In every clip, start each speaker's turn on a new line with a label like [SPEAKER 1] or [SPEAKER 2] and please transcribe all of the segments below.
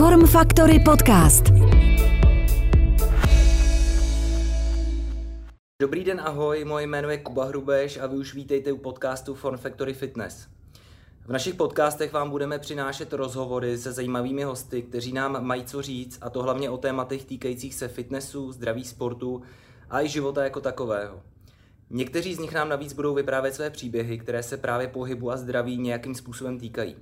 [SPEAKER 1] Form Factory Podcast.
[SPEAKER 2] Dobrý den, ahoj, moje jméno je Kuba Hrubeš a vy už vítejte u podcastu Form Factory Fitness. V našich podcastech vám budeme přinášet rozhovory se zajímavými hosty, kteří nám mají co říct, a to hlavně o tématech týkajících se fitnessu, zdraví sportu a i života jako takového. Někteří z nich nám navíc budou vyprávět své příběhy, které se právě pohybu a zdraví nějakým způsobem týkají.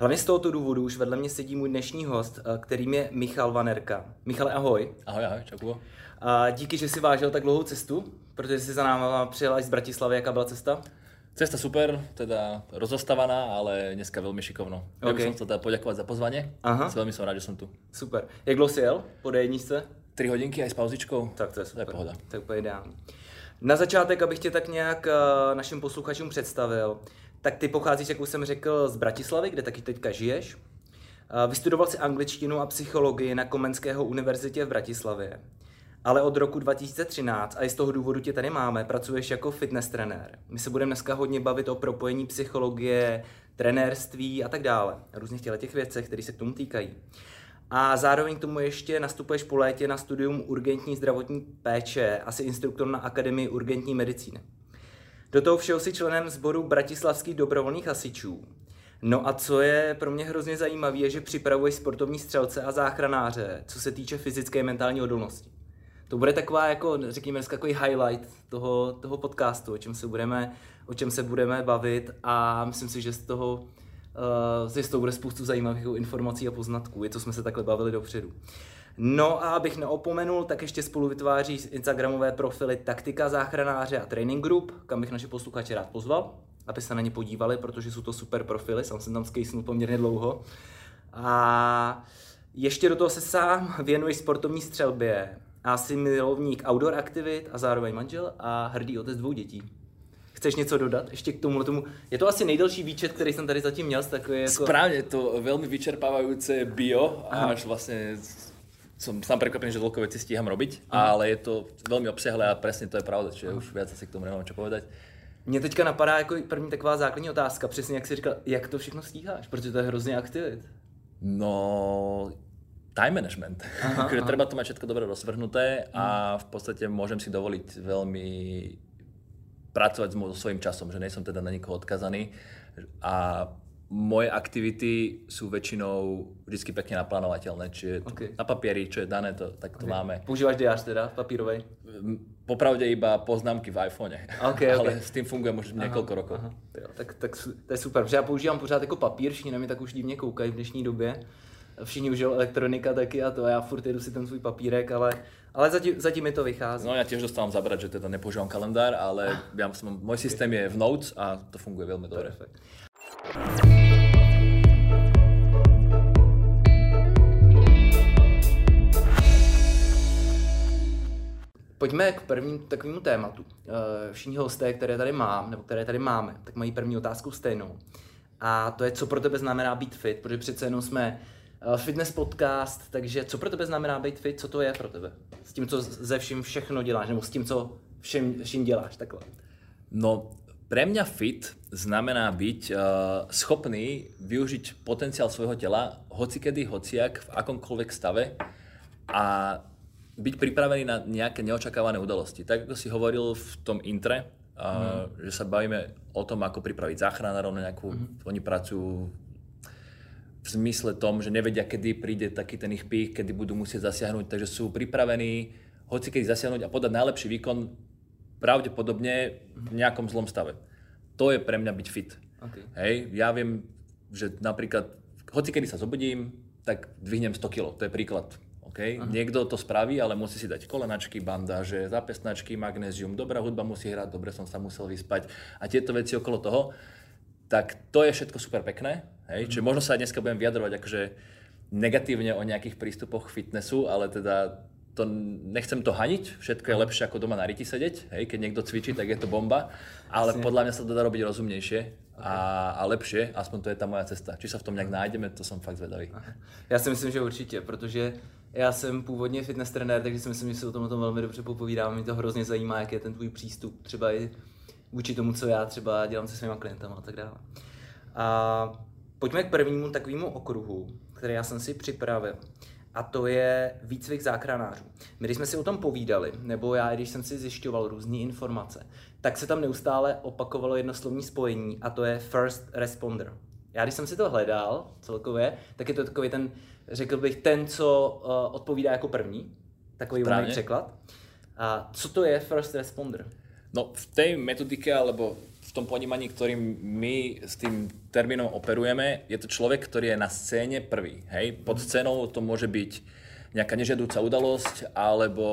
[SPEAKER 2] Hlavně z tohoto důvodu už vedle mě sedí můj dnešní host, eh, kterým je Michal Vanerka. Michale, ahoj.
[SPEAKER 3] Ahoj, ahoj, čau Kubo.
[SPEAKER 2] A díky, že si vážil tak dlouhou cestu, protože jsi za náma přijel až z Bratislavy, jaká byla cesta?
[SPEAKER 3] Cesta super, teda rozostavaná, ale dneska veľmi šikovno. Ja
[SPEAKER 2] OK.
[SPEAKER 3] by som chcel teda poďakovať za pozvanie.
[SPEAKER 2] Aha.
[SPEAKER 3] Veľmi som rád, že som tu.
[SPEAKER 2] Super. Jak dlouho jsi jel po D1?
[SPEAKER 3] 3 hodinky aj s pauzičkou.
[SPEAKER 2] Tak to je super.
[SPEAKER 3] To je pohoda.
[SPEAKER 2] To je úplně ideální. Na začátek, abych tě tak nějak eh, našim posluchačům představil, tak ty pocházíš, jak už jsem řekl, z Bratislavy, kde taky teďka žiješ. Vystudoval si angličtinu a psychologii na Komenského univerzitě v Bratislavě. Ale od roku 2013, a i z toho důvodu tě tady máme, pracuješ jako fitness trenér. My se budeme dneska hodně bavit o propojení psychologie, trenérství a tak dále. Různých těchto těch věcech, které se k tomu týkají. A zároveň k tomu ještě nastupuješ po létě na studium urgentní zdravotní péče, asi instruktor na Akademii urgentní medicíny. Do toho všeho si členem sboru bratislavských dobrovolných hasičů. No a co je pro mě hrozně zajímavé, je, že připravuješ sportovní střelce a záchranáře, co se týče fyzické a mentální odolnosti. To bude taková, jako, řekněme, takový highlight toho, toho podcastu, o čem, se budeme, o čem se budeme bavit a myslím si, že z toho Uh, z toho bude spoustu zajímavých informací a poznatků, je to jsme se takhle bavili dopředu. No a abych neopomenul, tak ještě spolu vytváří Instagramové profily Taktika záchranáře a Training Group, kam bych naše posluchače rád pozval, aby se na ně podívali, protože jsou to super profily, sám jsem tam skejsnul poměrně dlouho. A ještě do toho se sám věnuješ sportovní střelbě a jsi milovník outdoor aktivit a zároveň manžel a hrdý otec dvou dětí. Chceš něco dodat ještě k tomu? tomu? Je to asi nejdelší výčet, který jsem tady zatím měl, z takový jako...
[SPEAKER 3] Správne, to veľmi vyčerpávajúce bio a až vlastne som sám prekvapený, že toľko vecí stíham robiť, ale je to veľmi obsiahle a presne to je pravda, čiže už viac asi k tomu nemám čo povedať.
[SPEAKER 2] Mně teďka napadá jako první taková základní otázka, přesně jak jsi říkal, jak to všechno stíháš, protože to je hrozně aktivit.
[SPEAKER 3] No, time management.
[SPEAKER 2] Aha, aha.
[SPEAKER 3] treba to mať všetko dobre rozvrhnuté a v podstate môžem si dovoliť veľmi pracovať so svojím časom, že nie som teda na nikoho odkazaný a moje aktivity sú väčšinou vždy pekne naplánovateľné, čiže to
[SPEAKER 2] Ok.
[SPEAKER 3] na papieri, čo je dané, to, tak to máme.
[SPEAKER 2] Používáš diář teda, papírovej?
[SPEAKER 3] Popravde iba poznámky v iPhone,
[SPEAKER 2] Ok, ok.
[SPEAKER 3] ale s tým fungujem už niekoľko rokov.
[SPEAKER 2] Aha, jo, tak, tak to je super, protože já používám pořád jako papír, všichni na mě tak už divně koukají v dnešní době. Všichni užijou elektronika taky a to a já furt jedu si ten svůj papírek, ale, ale zatím, zatím mi to vychází.
[SPEAKER 3] No ja tiež dostávam zabrať, že teda nepoužívam kalendár, ale ja som, môj systém je v Notes a to funguje veľmi dobre.
[SPEAKER 2] Perfekt. Pojďme k prvním takovému tématu. Eh, Všichni hosté, které tady mám, nebo které tady máme, tak mají první otázku stejnou. A to je, co pro tebe znamená být fit, protože přece jenom jsme eh, fitness podcast, takže co pro tebe znamená být fit, co to je pro tebe? S tím, co ze vším všechno děláš, nebo s tím, co vším, vším děláš, takhle.
[SPEAKER 3] No, pre mňa fit znamená byť uh, schopný využiť potenciál svojho tela hocikedy, hociak, v akomkoľvek stave a byť pripravený na nejaké neočakávané udalosti. Tak ako si hovoril v tom intre, uh, že sa bavíme o tom, ako pripraviť záchranárov na nejakú... Oni pracujú v zmysle tom, že nevedia, kedy príde taký ten ich pích, kedy budú musieť zasiahnuť, takže sú pripravení hoci kedy zasiahnuť a podať najlepší výkon pravdepodobne v nejakom zlom stave. To je pre mňa byť fit.
[SPEAKER 2] Okay.
[SPEAKER 3] Hej, ja viem, že napríklad, hoci kedy sa zobudím, tak dvihnem 100 kg, to je príklad. Okay? Niekto to spraví, ale musí si dať kolenačky, bandáže, zapestnačky, magnézium, dobrá hudba musí hrať, dobre som sa musel vyspať a tieto veci okolo toho, tak to je všetko super pekné. Hej? Čiže možno sa dneska budem vyjadrovať akože negatívne o nejakých prístupoch k fitnessu, ale teda to nechcem to haniť, všetko je lepšie ako doma na riti sedeť, hej, keď niekto cvičí, tak je to bomba, ale podľa mňa sa to dá robiť rozumnejšie a, a lepšie, aspoň to je tá moja cesta. Či sa v tom nejak nájdeme, to som fakt zvedavý.
[SPEAKER 2] Já si myslím, že určitě, protože já jsem původně fitness trenér, takže si myslím, že si o tom, o tom velmi dobře popovídáme. Mě to hrozně zajímá, jak je ten tvůj přístup, třeba i vůči tomu, co já třeba dělám se svýma klientama a tak dále. A pojďme k prvnímu takovému okruhu, který já jsem si připravil. A to je výcvik záchranářů. My, když jsme si o tom povídali, nebo já, když jsem si zjišťoval různé informace, tak se tam neustále opakovalo jednoslovní spojení a to je first responder. Já když jsem si to hledal celkově, tak je to takový ten, řekl bych, ten, co uh, odpovídá jako první, takový
[SPEAKER 3] Správně.
[SPEAKER 2] překlad. A co to je first responder?
[SPEAKER 3] No v tej metodike alebo v tom ponímaní, ktorým my s tým termínom operujeme, je to človek, ktorý je na scéne prvý. Hej? Pod scénou to môže byť nejaká nežiadúca udalosť alebo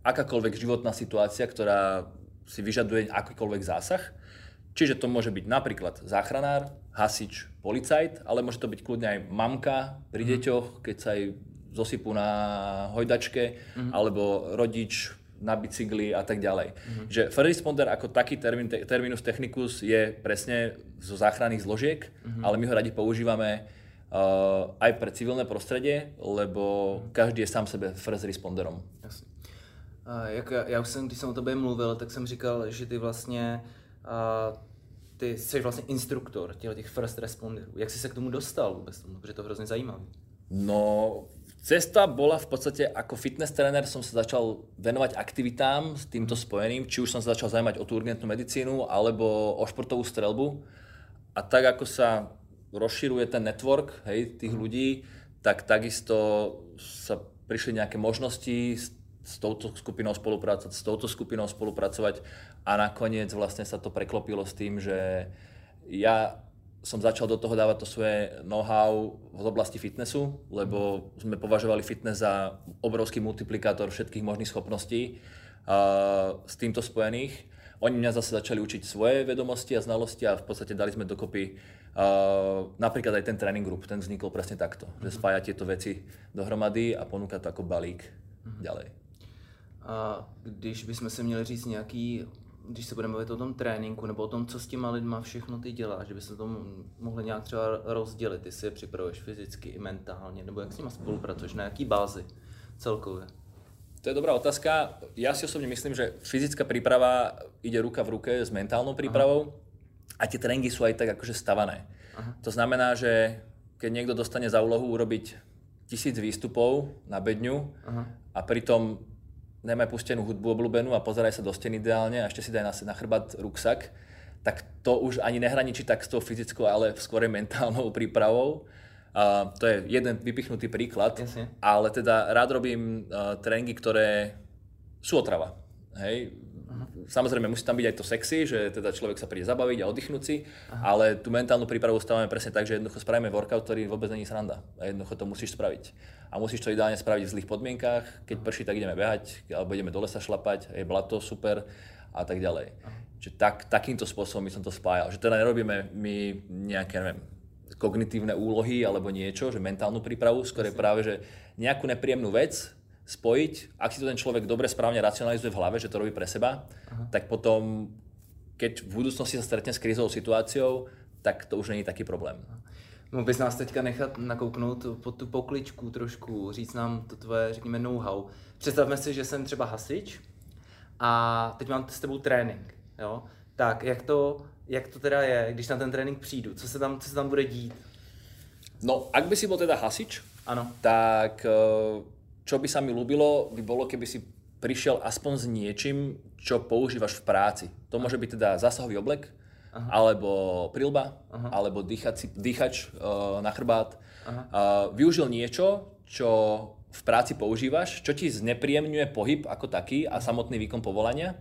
[SPEAKER 3] akákoľvek životná situácia, ktorá si vyžaduje akýkoľvek zásah. Čiže to môže byť napríklad záchranár, hasič, policajt, ale môže to byť kľudne aj mamka pri deťoch, keď sa aj zosypú na hojdačke, alebo rodič na bicykli a tak ďalej. Mm-hmm. Že first responder ako taký termín, te, terminus technicus je presne zo záchranných zložiek, mm-hmm. ale my ho radi používame uh, aj pre civilné prostredie, lebo každý je sám sebe first responderom.
[SPEAKER 2] Jasně. A jak já, už jsem, když jsem o tobě mluvil, tak jsem říkal, že ty vlastně ty jsi vlastně instruktor těch, těch first responderů. Jak jsi se k tomu dostal vůbec tomu, protože to hrozně zajímavé.
[SPEAKER 3] No, cesta bola v podstate ako fitness tréner som sa začal venovať aktivitám s týmto spojeným, či už som sa začal zaujímať o tú urgentnú medicínu alebo o športovú strelbu. A tak ako sa rozširuje ten network hej, tých ľudí, tak takisto sa prišli nejaké možnosti s, touto skupinou spolupracovať, s touto skupinou spolupracovať a nakoniec vlastne sa to preklopilo s tým, že ja som začal do toho dávať to svoje know-how v oblasti fitnessu, lebo sme považovali fitness za obrovský multiplikátor všetkých možných schopností uh, s týmto spojených. Oni mňa zase začali učiť svoje vedomosti a znalosti a v podstate dali sme dokopy uh, napríklad aj ten tréning group, ten vznikol presne takto, že spája tieto veci dohromady a ponúka to ako balík ďalej.
[SPEAKER 2] A když bychom se měli říct nějaký, když se budeme bavit o tom tréninku nebo o tom, co s těma lidma všechno ty děláš, že bychom to mohli nějak třeba rozdělit, ty si je připravuješ fyzicky i mentálně, nebo jak s nima spolupracuješ, na jaký bázi celkově?
[SPEAKER 3] To je dobrá otázka. Ja si osobne myslím, že fyzická príprava ide ruka v ruke s mentálnou prípravou a tie tréningy sú aj tak akože stavané.
[SPEAKER 2] Aha.
[SPEAKER 3] To znamená, že keď niekto dostane za úlohu urobiť tisíc výstupov na bedňu
[SPEAKER 2] Aha.
[SPEAKER 3] a pritom nemá pustenú hudbu obľúbenú a pozeraj sa do steny ideálne a ešte si daj na, na chrbát ruksak, tak to už ani nehraničí tak s tou fyzickou, ale skôr mentálnou prípravou. Uh, to je jeden vypichnutý príklad,
[SPEAKER 2] Jasne.
[SPEAKER 3] ale teda rád robím uh, tréningy, ktoré sú otrava. Hej? Samozrejme musí tam byť aj to sexy, že teda človek sa príde zabaviť a oddychnúť si, ale tú mentálnu prípravu stavíme presne tak, že jednoducho spravíme workout, ktorý vôbec není sranda. A jednoducho to musíš spraviť. A musíš to ideálne spraviť v zlých podmienkách. Keď prší, tak ideme behať, alebo ideme do lesa šlapať, je blato super a tak ďalej. Čiže tak, takýmto spôsobom by som to spájal. Že teda nerobíme my nejaké, neviem, kognitívne úlohy alebo niečo, že mentálnu prípravu, skôr je práve, že nejakú nepríjemnú vec spojiť, ak si to ten človek dobre správne racionalizuje v hlave, že to robí pre seba, Aha. tak potom, keď v budúcnosti sa stretne s krízovou situáciou, tak to už není taký problém.
[SPEAKER 2] Mohl bys nás teďka nechat nakouknout pod tu pokličku trošku, říct nám to tvoje, řekněme, know-how. Představme si, že jsem třeba hasič a teď mám s tebou trénink, jo? Tak, jak to, jak to teda je, když na ten trénink přijdu? Co se tam, co se tam bude dít?
[SPEAKER 3] No, ak by si bol teda hasič,
[SPEAKER 2] Ano.
[SPEAKER 3] tak eh, čo by sa mi ľúbilo, by bolo, keby si prišiel aspoň s niečím, čo používaš v práci. To môže byť teda zásahový oblek, Aha. alebo prilba, Aha. alebo dýchací, dýchač uh, na chrbát. Uh, využil niečo, čo v práci používaš, čo ti znepríjemňuje pohyb ako taký a samotný výkon povolania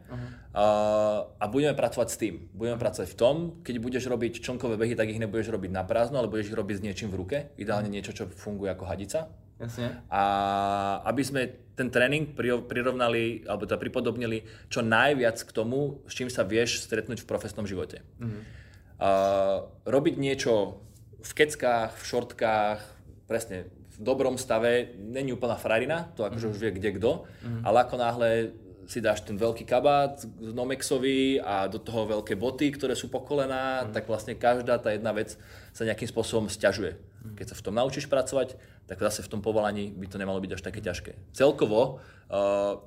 [SPEAKER 3] uh, a budeme pracovať s tým. Budeme pracovať v tom, keď budeš robiť člnkové behy, tak ich nebudeš robiť na prázdno, ale budeš ich robiť s niečím v ruke, ideálne niečo, čo funguje ako hadica.
[SPEAKER 2] Jasně.
[SPEAKER 3] A aby sme ten tréning pri- prirovnali, alebo teda pripodobnili čo najviac k tomu, s čím sa vieš stretnúť v profesnom živote. Mm-hmm. Uh, robiť niečo v keckách, v šortkách, presne v dobrom stave, není úplná frarina, to akože mm-hmm. už vie kde kto, mm-hmm. ale ako náhle si dáš ten veľký kabát Nomexový a do toho veľké boty, ktoré sú po kolená, mm. tak vlastne každá tá jedna vec sa nejakým spôsobom sťažuje. Mm. Keď sa v tom naučíš pracovať, tak zase v tom povolaní by to nemalo byť až také ťažké. Celkovo uh,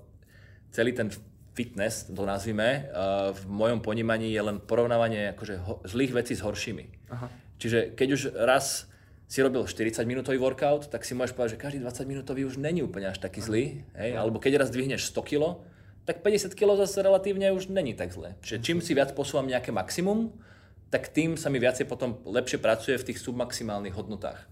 [SPEAKER 3] celý ten fitness, to nazvime, uh, v mojom ponímaní je len porovnávanie akože ho, zlých vecí s horšími.
[SPEAKER 2] Aha.
[SPEAKER 3] Čiže keď už raz si robil 40 minútový workout, tak si môžeš povedať, že každý 20 minútový už není úplne až taký zlý. Hej? Alebo keď raz dvihneš 100 kg, tak 50 kg zase relatívne už není tak zlé. Čiže čím si viac posúvam nejaké maximum, tak tým sa mi viacej potom lepšie pracuje v tých submaximálnych hodnotách.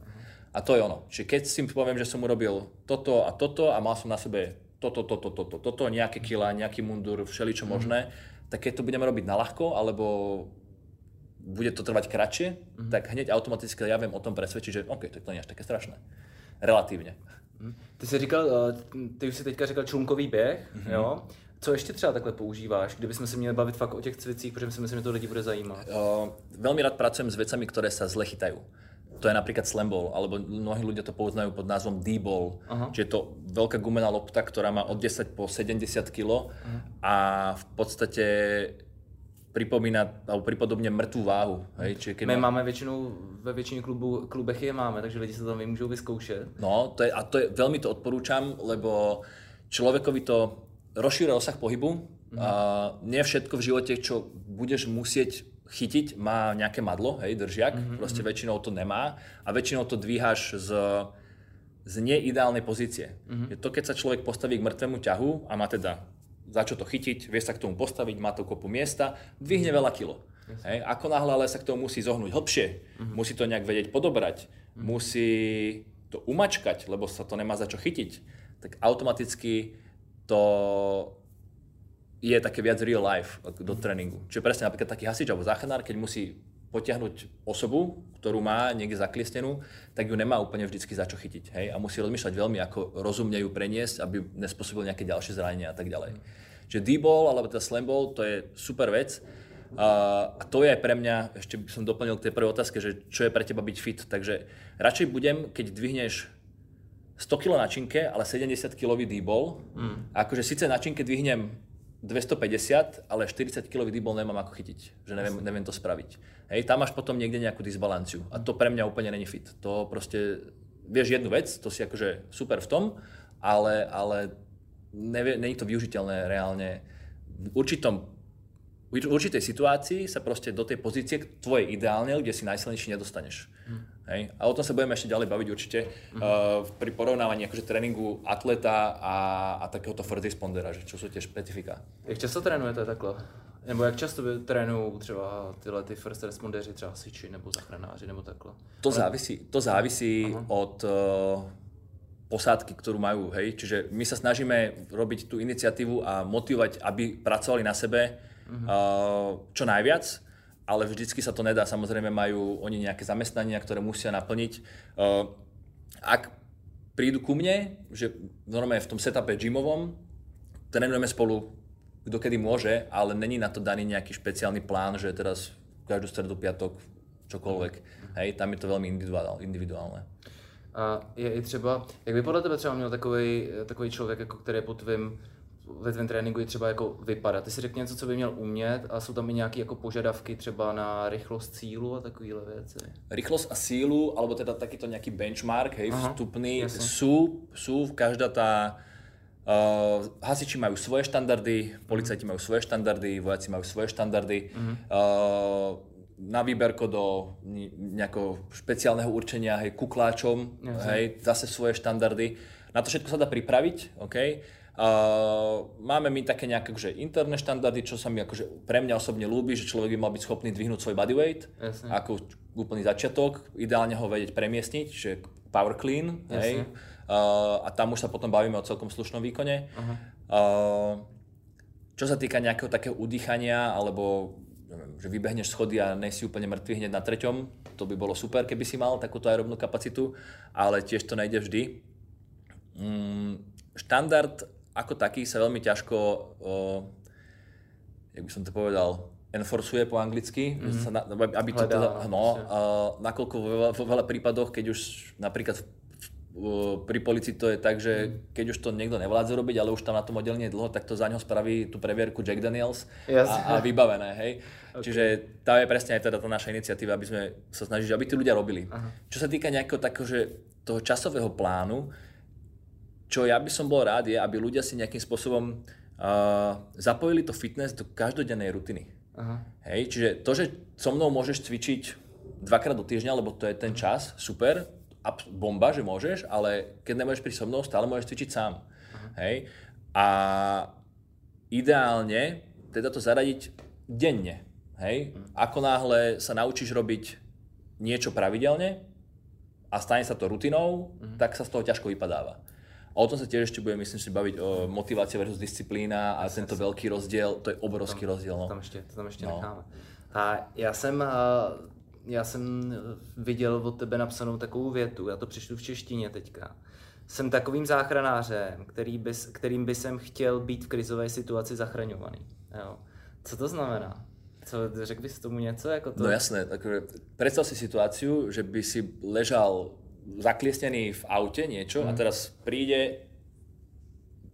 [SPEAKER 3] A to je ono. Čiže keď si poviem, že som urobil toto a toto a mal som na sebe toto, toto, toto, toto, nejaké kila, nejaký mundur, všeličo možné, tak keď to budeme robiť na ľahko, alebo bude to trvať kratšie, mm-hmm. tak hneď automaticky ja viem o tom presvedčiť, že OK, tak to nie je až také strašné. Relatívně.
[SPEAKER 2] Mhm. Ty jsi říkal, eh, ty už si teďka říkal člunkový běh, mm-hmm. jo? Co ještě třeba takhle používáš, kdybychom se měli bavit fakt o těch cvicích, protože si myslím, že to lidi bude zajímat?
[SPEAKER 3] Uh, veľmi rád pracujem s vecami, ktoré sa zle chytajú. To je napríklad slamball, alebo mnohí ľudia to poznajú pod názvom D-ball. Uh-huh. Čiže je to veľká gumená lopta, ktorá má od 10 po 70 kg uh-huh. a v podstate pripomína, alebo pripodobne mŕtvú váhu. Hej?
[SPEAKER 2] Čiže keď My má... máme většinou, ve většině klubu, klubech je máme, takže lidi sa tam môžu vyskúšať.
[SPEAKER 3] No, to je, a to je, veľmi to odporúčam, lebo človekovi to rozšíruje rozsah pohybu. Mm. A nie všetko v živote, čo budeš musieť chytiť, má nejaké madlo, hej, držiak, mm-hmm. proste väčšinou to nemá a väčšinou to dvíhaš z, z neideálnej pozície. Mm-hmm. Je to, keď sa človek postaví k mŕtvemu ťahu a má teda za čo to chytiť, vie sa k tomu postaviť, má to kopu miesta, dvihne veľa kilo. Hej. Ako náhle ale sa k tomu musí zohnúť hlbšie, uh-huh. musí to nejak vedieť podobrať, uh-huh. musí to umačkať, lebo sa to nemá za čo chytiť, tak automaticky to je také viac real life do tréningu. Čiže presne napríklad taký hasič alebo záchranár, keď musí potiahnuť osobu, ktorú má niekde zaklistenú, tak ju nemá úplne vždycky za čo chytiť. Hej? A musí rozmýšľať veľmi, ako rozumne ju preniesť, aby nespôsobil nejaké ďalšie zranenia a tak ďalej. Čiže D-ball alebo teda slam ball, to je super vec. A, a to je aj pre mňa, ešte by som doplnil k tej prvej otázke, že čo je pre teba byť fit. Takže radšej budem, keď dvihneš 100 kg na činke, ale 70 kg D-ball. Mm. Akože síce na činke dvihnem 250, ale 40 kg dybol nemám ako chytiť, že neviem, neviem to spraviť. Hej, tam máš potom niekde nejakú disbalanciu a to pre mňa úplne není fit. To proste, vieš jednu vec, to si akože super v tom, ale, ale nevie, není to využiteľné reálne. V určitom v určitej situácii sa proste do tej pozície tvojej ideálne, kde si najsilnejší nedostaneš. Hmm. Hej? A o tom sa budeme ešte ďalej baviť určite hmm. uh, pri porovnávaní akože tréningu atleta a, a takéhoto first respondera, že čo sú tie špecifika.
[SPEAKER 2] Jak často trénujete takhle? Nebo jak často trénují třeba tyhle ty first respondeři, třeba siči nebo zachranáři nebo takhle?
[SPEAKER 3] To závisí, to závisí od uh, posádky, ktorú majú, hej. Čiže my sa snažíme robiť tú iniciatívu a motivovať, aby pracovali na sebe, uh, čo najviac, ale vždycky sa to nedá. Samozrejme majú oni nejaké zamestnania, ktoré musia naplniť. Uh, ak prídu ku mne, že normálne v tom setupe gymovom, trénujeme spolu kto kedy môže, ale není na to daný nejaký špeciálny plán, že teraz každú stredu, piatok, čokoľvek. Hej, tam je to veľmi individuálne.
[SPEAKER 2] A je i třeba, jak by podle tebe třeba měl takový, takový člověk, jako který je po tvém ve tvém tréninku je třeba jako vypadat. Ty si řekni něco, co by měl umět a jsou tam i nějaké jako požadavky třeba na rychlost sílu a takovéhle věci.
[SPEAKER 3] Rychlost a sílu, alebo teda takýto nejaký benchmark, hej, Aha, vstupný, jasne. sú, sú každá tá Uh, hasiči majú svoje štandardy, policajti majú svoje štandardy, vojaci majú svoje štandardy. Uh-huh. Uh, na výberko do nejakého špeciálneho určenia, hej, kukláčom, hej, zase svoje štandardy. Na to všetko sa dá pripraviť, okay? Uh, máme my také nejaké že interné štandardy, čo sa mi akože pre mňa osobne ľúbi, že človek by mal byť schopný dvihnúť svoj bodyweight, Jasne. ako úplný začiatok, ideálne ho vedieť premiestniť, že power clean, hej. Uh, a tam už sa potom bavíme o celkom slušnom výkone. Uh-huh. Uh, čo sa týka nejakého takého udýchania, alebo neviem, že vybehneš schody a nejsi úplne mŕtvy hneď na treťom, to by bolo super, keby si mal takúto aerobnú kapacitu, ale tiež to nejde vždy. Mm, štandard ako taký sa veľmi ťažko, o, jak by som to povedal, enforcuje po anglicky, mm-hmm. sa na, aby to teda, no, uh, nakoľko vo, vo veľa prípadoch, keď už napríklad pri policii to je tak, že mhm. keď už to niekto nevládze robiť, ale už tam na tom oddelení je dlho, tak to za ňo spraví tú previerku Jack Daniels a, a vybavené, hej. Okay. Čiže tá je presne aj teda tá naša iniciatíva, aby sme sa snažili, aby tí ľudia robili. Aha. Čo sa týka nejakého takého, že toho časového plánu, čo ja by som bol rád je, aby ľudia si nejakým spôsobom uh, zapojili to fitness do každodennej rutiny. Aha. Hej, čiže to, že so mnou môžeš cvičiť dvakrát do týždňa, lebo to je ten čas, super, bomba, že môžeš, ale keď nemôžeš prísť so mnou, stále môžeš cvičiť sám. Hej? A ideálne teda to zaradiť denne. Hej? Ako náhle sa naučíš robiť niečo pravidelne a stane sa to rutinou, tak sa z toho ťažko vypadáva. A o tom sa tiež ešte budeme, myslím si, baviť o motivácia versus disciplína a tento veľký rozdiel, to je obrovský rozdiel. No.
[SPEAKER 2] To tam ještě, to tam ještě
[SPEAKER 3] No.
[SPEAKER 2] necháme. A já jsem, já jsem viděl od tebe napsanou takovou větu, já to přečtu v češtině teďka. Jsem takovým záchranářem, který bys, kterým by jsem chtěl být v krizové situaci zachraňovaný. Jo. Co to znamená? Co, řekl bys tomu něco? Jako to?
[SPEAKER 3] No jasné, akože predstav si situáciu, že by si ležal zakliesnený v aute niečo a teraz príde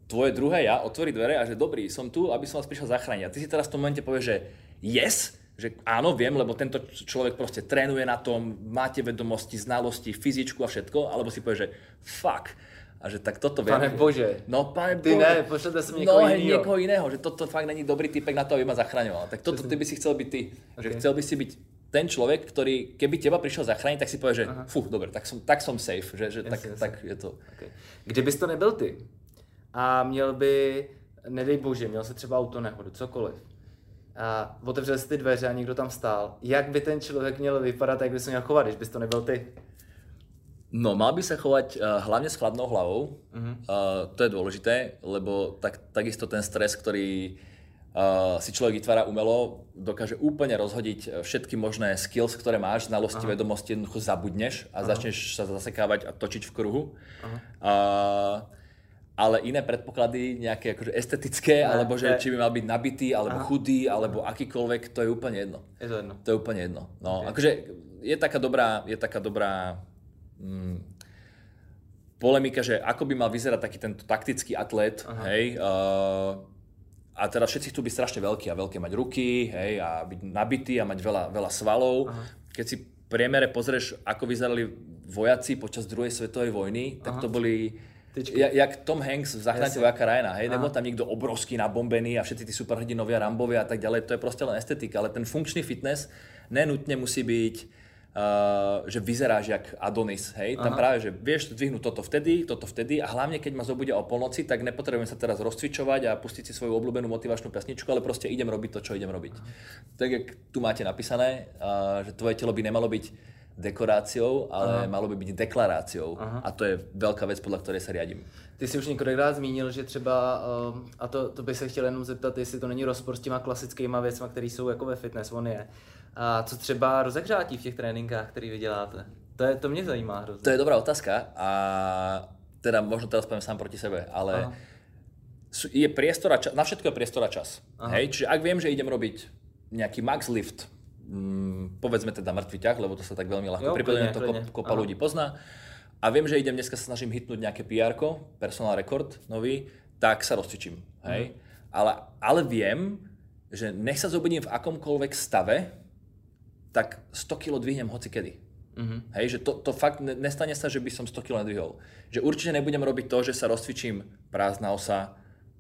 [SPEAKER 3] tvoje druhé ja, otvorí dvere a že dobrý, som tu, aby som vás prišiel zachrániť. A ty si teraz v tom momente povieš, že yes, že áno, viem, lebo tento človek proste trénuje na tom, máte vedomosti, znalosti, fyzičku a všetko, alebo si povieš, že fuck, a že tak toto viem.
[SPEAKER 2] Pane
[SPEAKER 3] že-
[SPEAKER 2] Bože.
[SPEAKER 3] No, pane
[SPEAKER 2] Ty
[SPEAKER 3] Bože.
[SPEAKER 2] ne, pošlete sem niekoho
[SPEAKER 3] no, hej,
[SPEAKER 2] inýho.
[SPEAKER 3] niekoho iného, že toto fakt není dobrý typek na to, aby ma zachraňoval. Tak toto ty by si chcel byť ty. Že
[SPEAKER 2] Ok.
[SPEAKER 3] chcel by si byť ten človek, ktorý keby teba prišiel zachrániť, tak si povie, že fú, dobre, tak som, tak som safe, že, že tak,
[SPEAKER 2] jasne.
[SPEAKER 3] tak je to.
[SPEAKER 2] Okay. Kdybys to nebyl ty a měl by, nedej bože, měl se třeba auto nehodu, cokoliv, a otevřel si ty dveře a někdo tam stál, jak by ten člověk měl vypadat, jak by se měl chovat, když bys to nebyl ty?
[SPEAKER 3] No, mal by sa chovať uh, hlavne s chladnou hlavou. Uh-huh. Uh, to je dôležité, lebo tak, takisto ten stres, ktorý si človek vytvára umelo, dokáže úplne rozhodiť uh, všetky možné skills, ktoré máš, znalosti, uh-huh. vedomosti, jednoducho zabudneš a uh-huh. začneš sa zasekávať a točiť v kruhu. Uh-huh. Uh, ale iné predpoklady, nejaké akože estetické,
[SPEAKER 2] Ne,
[SPEAKER 3] alebo že
[SPEAKER 2] ne.
[SPEAKER 3] či by mal byť nabitý, alebo Aha. chudý, alebo akýkoľvek, to je úplne jedno.
[SPEAKER 2] Je to jedno.
[SPEAKER 3] To je úplne jedno. No, okay. akože je taká dobrá, je taká dobrá mm, polemika, že ako by mal vyzerať taký tento taktický atlét, hej, uh, a teraz všetci chcú byť strašne veľkí a veľké mať ruky, hej, a byť nabitý a mať veľa, veľa svalov. Aha. Keď si priemere pozrieš, ako vyzerali vojaci počas druhej svetovej vojny, tak to boli
[SPEAKER 2] Tyčky.
[SPEAKER 3] ja, jak Tom Hanks v Zachránte
[SPEAKER 2] Jasne.
[SPEAKER 3] vojaka Ryana, hej, nebol tam niekto obrovský, nabombený a všetci tí superhrdinovia, Rambovia a tak ďalej, to je proste len estetika, ale ten funkčný fitness nenutne musí byť uh, že vyzeráš jak Adonis, hej, tam práve, že vieš zdvihnúť toto vtedy, toto vtedy a hlavne keď ma zobudia o polnoci, tak nepotrebujem sa teraz rozcvičovať a pustiť si svoju obľúbenú motivačnú pesničku, ale proste idem robiť to, čo idem robiť. Tak jak tu máte napísané, uh, že tvoje telo by nemalo byť dekoráciou, ale malo by byť deklaráciou. A to je veľká vec, podľa ktorej sa riadím.
[SPEAKER 2] Ty jsi už několikrát zmínil, že třeba, um, a to, to by se chtěl jenom zeptat, jestli to není rozpor s těma klasickýma věcma, které jsou jako ve fitness, on je. A co třeba rozehřátí v těch tréninkách, který vy děláte? To, je, to mě zajímá hrozně.
[SPEAKER 3] To je dobrá otázka a teda možno teraz poviem sám proti sebe, ale
[SPEAKER 2] Aha.
[SPEAKER 3] je priestor a čas, na všetko je priestor a čas. Hej? Čiže ak viem, že idem robiť nejaký max lift, mm, povedzme teda mŕtvy ťah, lebo to sa tak veľmi ľahko
[SPEAKER 2] kľudne,
[SPEAKER 3] to kop, kopa
[SPEAKER 2] Aha.
[SPEAKER 3] ľudí pozná. A viem, že idem dneska sa snažím hitnúť nejaké PR, personal record nový, tak sa rozcvičím. Hej? Ale, ale viem, že nech sa zobudím v akomkoľvek stave, tak 100 kg dvihnem hoci kedy. Mm-hmm. Hej, že to, to fakt ne- nestane sa, že by som 100 kg nedvihol. Že určite nebudem robiť to, že sa rozcvičím prázdna osa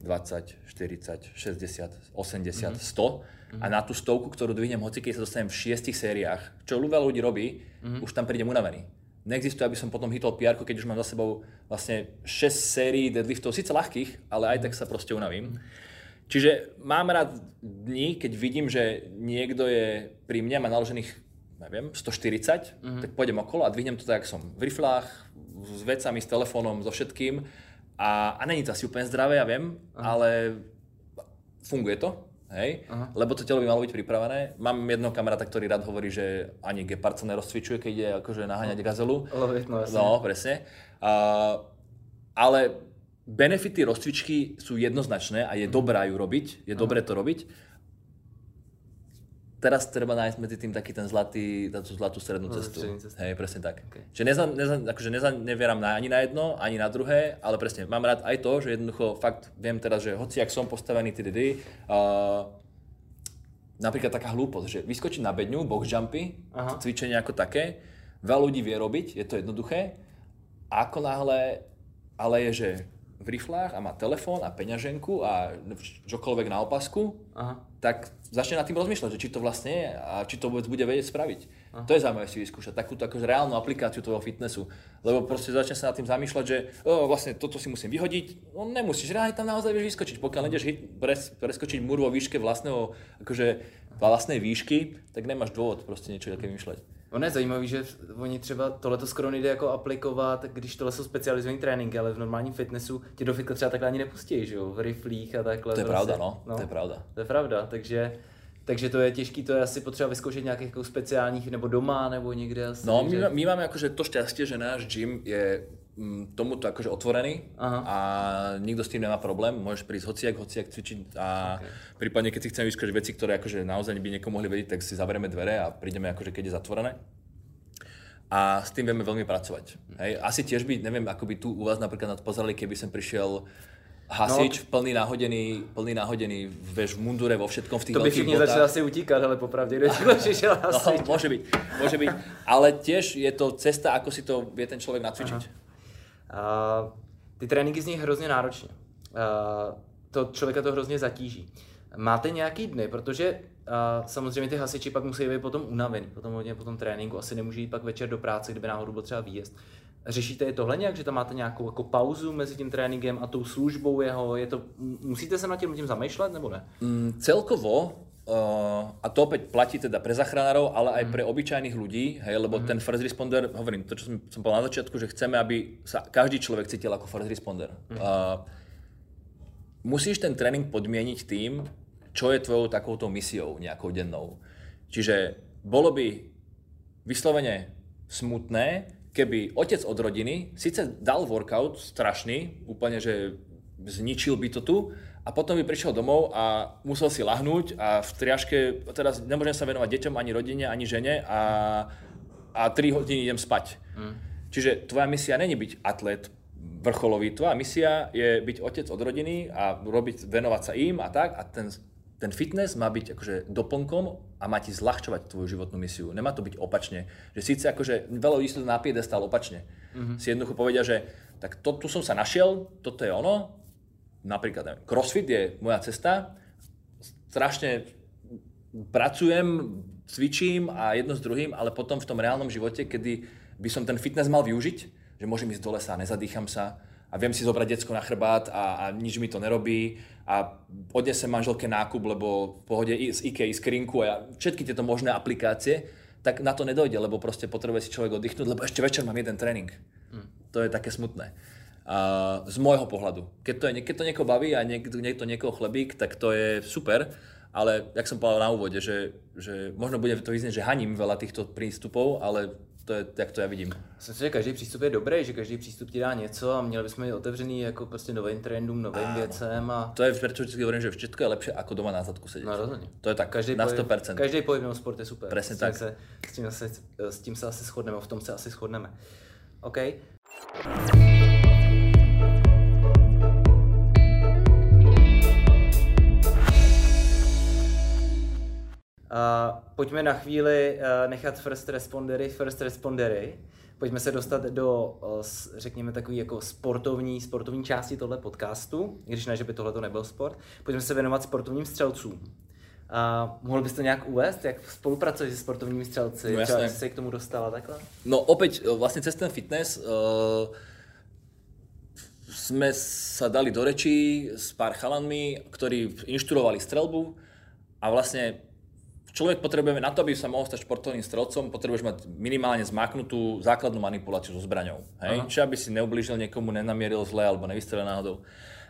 [SPEAKER 3] 20, 40, 60, 80, mm-hmm. 100 a na tú stovku, ktorú dvihnem hoci keď sa dostanem v šiestich sériách, čo veľa ľudí robí, mm-hmm. už tam prídem unavený. Neexistuje, aby som potom hitol PR, keď už mám za sebou vlastne 6 sérií deadliftov, síce ľahkých, ale aj tak sa proste unavím. Čiže mám rád dní, keď vidím, že niekto je pri mne, má naložených, neviem, 140, mm-hmm. tak pôjdem okolo a dvihnem to tak, jak som v riflách, s vecami, s telefónom, so všetkým. A, a není to asi úplne zdravé, ja viem, ale funguje to. Hej? Aha. Lebo to telo by malo byť pripravené. Mám jedného kamaráta, ktorý rád hovorí, že ani gepard sa nerozcvičuje, keď ide akože naháňať gazelu.
[SPEAKER 2] Lovit, no jasne.
[SPEAKER 3] No, presne. Uh, ale benefity rozcvičky sú jednoznačné a je dobrá ju robiť, je dobré to robiť. Teraz treba nájsť medzi tým taký ten zlatý, tú zlatú strednú
[SPEAKER 2] No,
[SPEAKER 3] cestu.
[SPEAKER 2] cestu.
[SPEAKER 3] Hej, presne tak.
[SPEAKER 2] Okay.
[SPEAKER 3] Čiže neza, neza, akože neza, nevieram na, ani na jedno, ani na druhé, ale presne, mám rád aj to, že jednoducho fakt viem teraz, že hoci ak som postavený TDD, uh, napríklad taká hlúposť, že vyskočiť na bedňu, box jumpy,
[SPEAKER 2] Aha.
[SPEAKER 3] cvičenie ako také, veľa ľudí vie robiť, je to jednoduché, a ako náhle, ale je, že v riflách a má telefón a peňaženku a čokoľvek na opasku,
[SPEAKER 2] Aha.
[SPEAKER 3] tak začne nad tým rozmýšľať, že či to vlastne je a či to vôbec bude vedieť spraviť. To je zaujímavé si vyskúšať, takúto akože reálnu aplikáciu tvojho fitnessu. Lebo proste začne sa nad tým zamýšľať, že o, vlastne toto si musím vyhodiť. No nemusíš, reálne tam naozaj vieš vyskočiť. Pokiaľ nejdeš hit, pres, preskočiť múr vo výške vlastného, akože vlastnej výšky, tak nemáš dôvod proste niečo také vymýšľať.
[SPEAKER 2] Ono je zajímavé, že oni třeba tohle skoro nejde jako aplikovat, když tohle jsou specializované tréninky, ale v normálním fitnessu tě do fitka třeba takhle ani nepustí, že jo, v riflích a takhle.
[SPEAKER 3] To je pravda, no. to je pravda.
[SPEAKER 2] To je pravda, takže takže to je těžký, to je asi potřeba vyzkoušet nějakých jako speciálních, nebo doma, nebo někde asi.
[SPEAKER 3] No, my, my máme akože to šťastie, že náš gym je tomuto akože otvorený Aha. a nikto s tým nemá problém, môžeš prísť hociak, hociak cvičiť a okay. prípadne keď si chceme vyskúšať veci, ktoré akože naozaj by niekomu mohli vedieť, tak si zavrieme dvere a prídeme akože keď je zatvorené. A s tým vieme veľmi pracovať. Hej. Asi tiež by, neviem, ako by tu u vás napríklad pozerali, keby som prišiel hasič, no, plný náhodený, plný náhodený, vieš, v mundure, vo všetkom, v tých
[SPEAKER 2] To by všichni začali asi utíkať, ale popravde, když šiel hasič.
[SPEAKER 3] No, môže byť, môže byť. Ale tiež je to cesta, ako si to vie ten človek nacvičiť.
[SPEAKER 2] Ty tréninky zní hrozně náročně. Uh, to člověka to hrozně zatíží. Máte nějaký dny, protože uh, samozřejmě ty hasiči pak musí být potom unavený, potom hodně po tom tréninku, asi nemůže jít pak večer do práce, kdyby náhodou byl třeba výjezd. Řešíte i tohle nějak, že tam máte nějakou jako pauzu mezi tím tréninkem a tou službou jeho? Je to, musíte se nad tím, tím zamýšlet nebo ne?
[SPEAKER 3] Mm, celkovo a to opäť platí teda pre zachránarov, ale aj mm. pre obyčajných ľudí, hej, lebo mm. ten first responder, hovorím, to čo som, som povedal na začiatku, že chceme, aby sa každý človek cítil ako first responder. Mm. Uh, musíš ten tréning podmieniť tým, čo je tvojou takouto misiou nejakou dennou. Čiže bolo by vyslovene smutné, keby otec od rodiny síce dal workout strašný, úplne, že zničil by to tu, a potom by prišiel domov a musel si lahnúť a v triaške, teraz nemôžem sa venovať deťom, ani rodine, ani žene a, a 3 hodiny idem spať. Mm. Čiže tvoja misia není byť atlet vrcholový, tvoja misia je byť otec od rodiny a robiť, venovať sa im a tak a ten ten fitness má byť akože doplnkom a má ti zľahčovať tvoju životnú misiu. Nemá to byť opačne. Že síce akože veľa ľudí to na piedestal opačne. Mm-hmm. Si jednoducho povedia, že tak to, tu som sa našiel, toto je ono. Napríklad neviem, crossfit je moja cesta. Strašne pracujem, cvičím a jedno s druhým, ale potom v tom reálnom živote, kedy by som ten fitness mal využiť, že môžem ísť do lesa, nezadýcham sa, a viem si zobrať decko na chrbát a, a nič mi to nerobí a odnesem manželke nákup, lebo v pohode z IKEA, skrinku a všetky tieto možné aplikácie, tak na to nedojde, lebo proste potrebuje si človek oddychnúť, lebo ešte večer mám jeden tréning. Hmm. To je také smutné. Z môjho pohľadu. Keď to, je, keď to niekoho baví a niekto, niekto niekoho chlebík, tak to je super, ale jak som povedal na úvode, že, že možno bude to vyznieť, že haním veľa týchto prístupov, ale to je, jak to já vidím.
[SPEAKER 2] Myslím si, že každý přístup je dobrý, že každý přístup ti dá něco a měli bychom být otevřený jako prostě novým trendům, novým Áno. věcem. A...
[SPEAKER 3] To je prečo vždy hovorím, že všetko je lepšie ako doma na zadku sedieť.
[SPEAKER 2] No rozhodně.
[SPEAKER 3] To je tak, každý na 100%. Pohyb,
[SPEAKER 2] každý pohyb nebo sport je super.
[SPEAKER 3] Presne tak.
[SPEAKER 2] Se, s, tím se, s tím se asi shodneme, v tom se asi shodneme. OK. Uh, pojďme na chvíli uh, nechat first respondery, first respondery. Pojďme se dostat do, uh, řekněme, takové jako sportovní, sportovní části tohle podcastu, když ne, že by tohle to nebyl sport. Pojďme se věnovat sportovním střelcům. A mohl bys to nějak uvést, jak spolupracuješ se sportovními střelci? No, Třeba se k tomu dostala takhle?
[SPEAKER 3] No opäť, vlastně cez ten fitness uh, sme sa dali do rečí s pár chalanmi, ktorí inštruovali strelbu a vlastne človek potrebujeme, na to, aby sa mohol stať športovým strelcom, potrebuješ mať minimálne zmaknutú základnú manipuláciu so zbraňou. Hej? Čiže aby si neublížil niekomu, nenamieril zle alebo nevystrelil náhodou.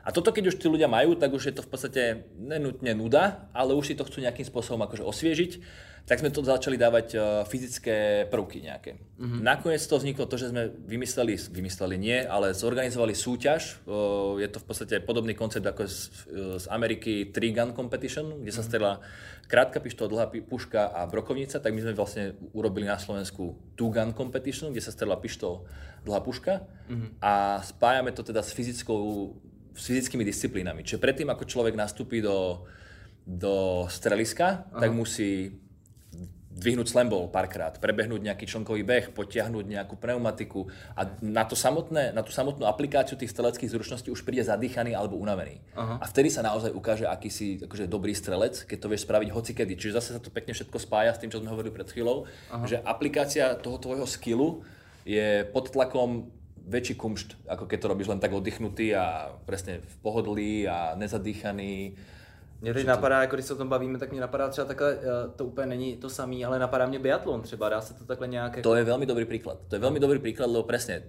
[SPEAKER 3] A toto, keď už tí ľudia majú, tak už je to v podstate nenutne nuda, ale už si to chcú nejakým spôsobom akože osviežiť tak sme to začali dávať uh, fyzické prvky nejaké. Mm-hmm. Nakoniec to vzniklo to, že sme vymysleli, vymysleli nie, ale zorganizovali súťaž. Uh, je to v podstate podobný koncept ako z, z Ameriky Three Gun Competition, kde sa mhm. strela krátka pištol, dlhá puška a brokovnica, tak my sme vlastne urobili na Slovensku Two Gun Competition, kde sa strela pištol, dlhá puška mm-hmm. a spájame to teda s fyzickou s fyzickými disciplínami. Čiže predtým, ako človek nastúpi do, do streliska, Aha. tak musí dvihnúť slambol párkrát, prebehnúť nejaký člnkový beh, potiahnuť nejakú pneumatiku a na, to samotné, na tú samotnú aplikáciu tých streleckých zručností už príde zadýchaný alebo unavený. Aha. A vtedy sa naozaj ukáže, aký si akože dobrý strelec, keď to vieš spraviť hocikedy. Čiže zase sa to pekne všetko spája s tým, čo sme hovorili pred chvíľou, Aha. že aplikácia toho tvojho skillu je pod tlakom väčší kumšt, ako keď to robíš len tak oddychnutý a presne v pohodlí a nezadýchaný
[SPEAKER 2] mě teď napadá, jako když se o tom bavíme, tak mě napadá třeba takhle, eh, to úplně není to samý, ale napadá mě biatlon třeba, dá se to takhle nějak...
[SPEAKER 3] To je veľmi dobrý príklad. To je veľmi dobrý príklad, lebo presne,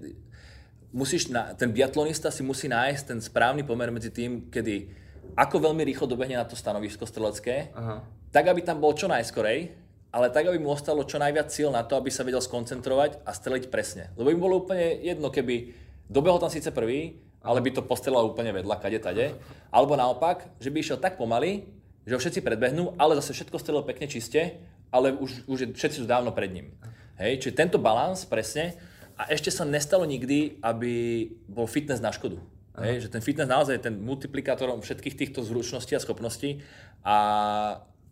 [SPEAKER 3] musíš na, ten biatlonista si musí nájsť ten správny pomer medzi tým, kedy ako veľmi rýchlo dobehne na to stanovisko strelecké, Aha. tak aby tam bol čo najskorej, ale tak, aby mu ostalo čo najviac síl na to, aby sa vedel skoncentrovať a streliť presne. Lebo im bolo úplne jedno, keby dobehol tam síce prvý, ale by to postrelal úplne vedľa, kade tade. Alebo naopak, že by išiel tak pomaly, že ho všetci predbehnú, ale zase všetko strelilo pekne čiste, ale už, už je, všetci sú dávno pred ním. Hej, čiže tento balans presne a ešte sa nestalo nikdy, aby bol fitness na škodu. Hej, že ten fitness naozaj je ten multiplikátorom všetkých týchto zručností a schopností a,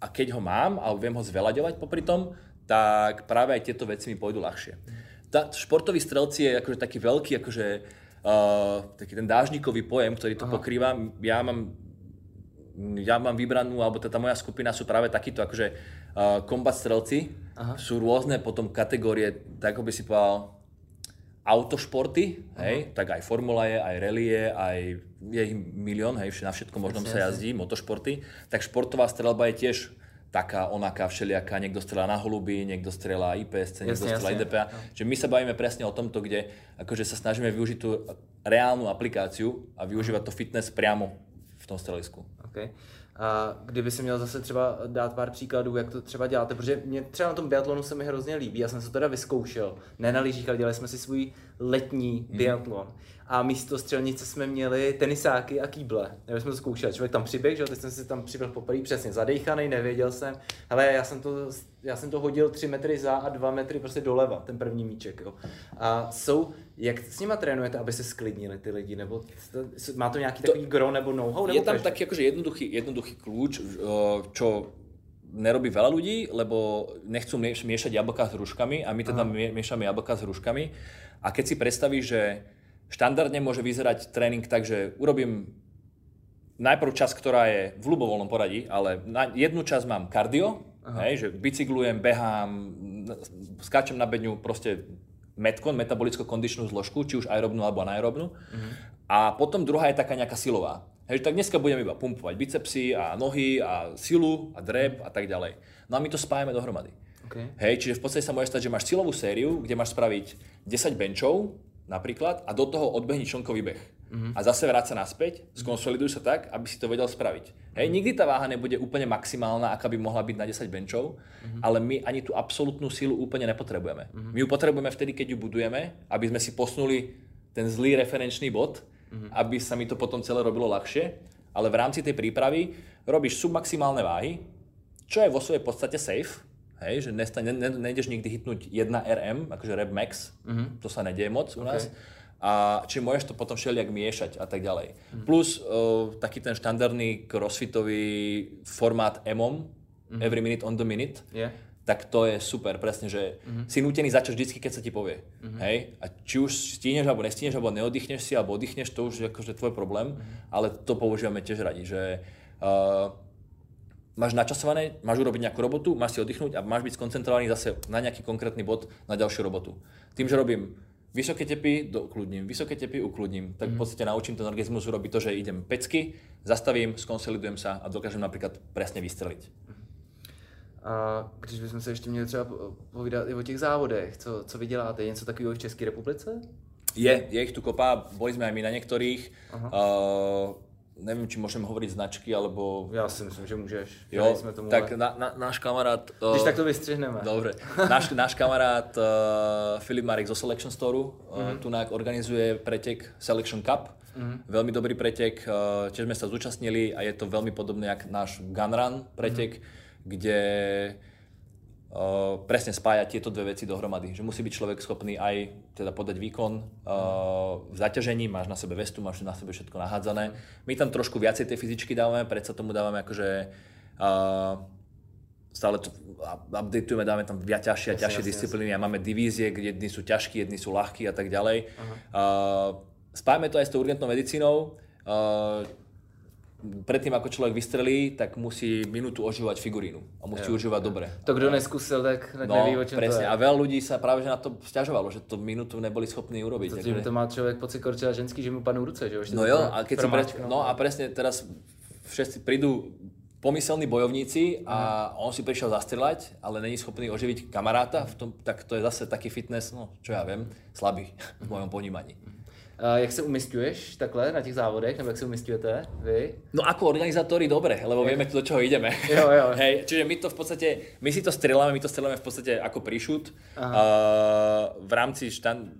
[SPEAKER 3] a keď ho mám a viem ho zveľaďovať popri tom, tak práve aj tieto veci mi pôjdu ľahšie. Tá, športový strelci je akože taký veľký akože uh, taký ten dážnikový pojem, ktorý to Aha. pokrýva. Ja mám, ja mám vybranú, alebo tá moja skupina sú práve takíto akože uh, kombat strelci. Aha. Sú rôzne potom kategórie, tak by si povedal, autošporty, hej, tak aj formula je, aj rally je, aj je ich milión, hej, na všetko možnom sa jazdí, motošporty, tak športová strelba je tiež taká, onaká, všelijaká, niekto strelá na holuby, niekto strelá IPSC, niekto strelá IDPA. No. Čiže my sa bavíme presne o tomto, kde akože sa snažíme využiť tú reálnu aplikáciu a využívať to fitness priamo v tom strelisku.
[SPEAKER 2] Okay. A kdyby si měl zase třeba dát pár příkladů, jak to třeba děláte, protože mě třeba na tom biatlonu se mi hrozně líbí, já jsem se to teda vyzkoušel, ne na lyžích, ale dělali jsme si svůj letní mm. biatlon a místo střelnice jsme měli tenisáky a kýble. Já jsme to zkoušeli. Člověk tam přiběh, že teď jsem si tam přiběhl poprvé přesně zadejchaný, nevěděl jsem. Ale já jsem to, já jsem to hodil 3 metry za a 2 metry prostě doleva, ten první míček. Jo. A jsou, jak s nima trénujete, aby se sklidnili ty lidi? Nebo má to nějaký to, takový gro nebo know-how?
[SPEAKER 3] Je tam taký akože jednoduchý, jednoduchý kľúč, čo nerobí veľa ľudí, lebo nechcú miešať jablka s hruškami a my teda Aha. miešame jablka s hruškami. A keď si predstavíš, že Štandardne môže vyzerať tréning tak, že urobím najprv čas, ktorá je v ľubovoľnom poradí, ale na jednu časť mám kardio, hej, že bicyklujem, behám, skáčem na bedňu, proste metkon, metabolicko-kondičnú zložku, či už aerobnú alebo anaerobnú. Uh-huh. A potom druhá je taká nejaká silová. Hej, tak dneska budeme iba pumpovať bicepsy a nohy a silu a drep a tak ďalej. No a my to spájame dohromady. Okay. Hej, čiže v podstate sa môže stať, že máš silovú sériu, kde máš spraviť 10 benchov, napríklad a do toho odbehni člnkový beh. A zase vráť sa naspäť, skonsoliduj sa tak, aby si to vedel spraviť. Hej, nikdy tá váha nebude úplne maximálna, aká by mohla byť na 10 benchov, uh-huh. ale my ani tú absolútnu sílu úplne nepotrebujeme. My ju potrebujeme vtedy, keď ju budujeme, aby sme si posunuli ten zlý referenčný bod, aby sa mi to potom celé robilo ľahšie, ale v rámci tej prípravy robíš submaximálne váhy, čo je vo svojej podstate safe, Hej, že nesta, ne, ne, nejdeš nikdy hitnúť 1 RM, akože rep max, uh-huh. to sa nedieje moc u nás. Okay. A či môžeš to potom všelijak miešať a tak ďalej. Uh-huh. Plus uh, taký ten štandardný crossfitový formát EMOM, uh-huh. every minute on the minute, yeah. tak to je super, presne, že uh-huh. si nutený začať vždy, keď sa ti povie. Uh-huh. Hej? A či už stíneš alebo nestíneš, alebo neoddychneš si, alebo oddychneš, to už je akože tvoj problém, uh-huh. ale to používame tiež radi, že uh, máš načasované, máš urobiť nejakú robotu, máš si oddychnúť a máš byť skoncentrovaný zase na nejaký konkrétny bod na ďalšiu robotu. Tým, že robím vysoké tepy, ukludním, vysoké tepy, ukludním, tak v mhm. podstate naučím ten organizmus urobiť to, že idem pecky, zastavím, skonsolidujem sa a dokážem napríklad presne vystreliť.
[SPEAKER 2] A když bychom se ještě měli třeba povídat i o těch závodech, co, co vy děláte, je něco takového v České republice?
[SPEAKER 3] Je, je ich tu kopa, boli sme aj my na niektorých. Aha. Uh, neviem, či môžem hovoriť značky, alebo...
[SPEAKER 2] Ja si myslím, že môžeš.
[SPEAKER 3] Jo, sme tomu tak na, na, náš kamarát...
[SPEAKER 2] Když uh, tak to vystřihneme.
[SPEAKER 3] Dobre. Náš, náš kamarát uh, Filip Marek zo Selection Store uh, mm-hmm. tu organizuje pretek Selection Cup. Mm-hmm. Veľmi dobrý pretek, uh, tiež sme sa zúčastnili a je to veľmi podobné jak náš Gunrun pretek, mm-hmm. kde uh, presne spájať tieto dve veci dohromady. Že musí byť človek schopný aj teda podať výkon uh, v zaťažení, máš na sebe vestu, máš na sebe všetko nahádzané. My tam trošku viacej tej fyzičky dávame, predsa tomu dávame akože uh, stále to updateujeme, dáme tam viac ťažšie a ťažšie disciplíny a máme divízie, kde jedni sú ťažkí, jedni sú ľahkí a tak ďalej. Uh, spájame to aj s tou urgentnou medicínou. Predtým, ako človek vystrelí, tak musí minútu ožívať figurínu a musí jo, užívať dobre.
[SPEAKER 2] To, kdo neskusil, tak,
[SPEAKER 3] No,
[SPEAKER 2] neví, o čem
[SPEAKER 3] presne.
[SPEAKER 2] to je.
[SPEAKER 3] A veľa ľudí sa práve že na to stiažovalo, že to minútu neboli schopní urobiť.
[SPEAKER 2] Zatím
[SPEAKER 3] Takže-
[SPEAKER 2] to má člověk pocit, korčila ženský, že mu padnou ruce, že jo?
[SPEAKER 3] No
[SPEAKER 2] to
[SPEAKER 3] jo, a keď si pre... No a presne teraz všetci prídu pomyselní bojovníci a on si prišiel zastrelať, ale není schopný oživiť kamaráta, v tom, tak to je zase taký fitness, no čo ja viem, slabý v mojom ponímaní.
[SPEAKER 2] A jak se umistuješ takhle na těch závodech, nebo jak se umistujete vy?
[SPEAKER 3] No ako organizátori dobre, lebo vieme, do čoho ideme.
[SPEAKER 2] Jo, jo.
[SPEAKER 3] Hej, čiže my to v podstate, my si to strieľame, my to strieľame v podstate ako príšut uh, v rámci štan...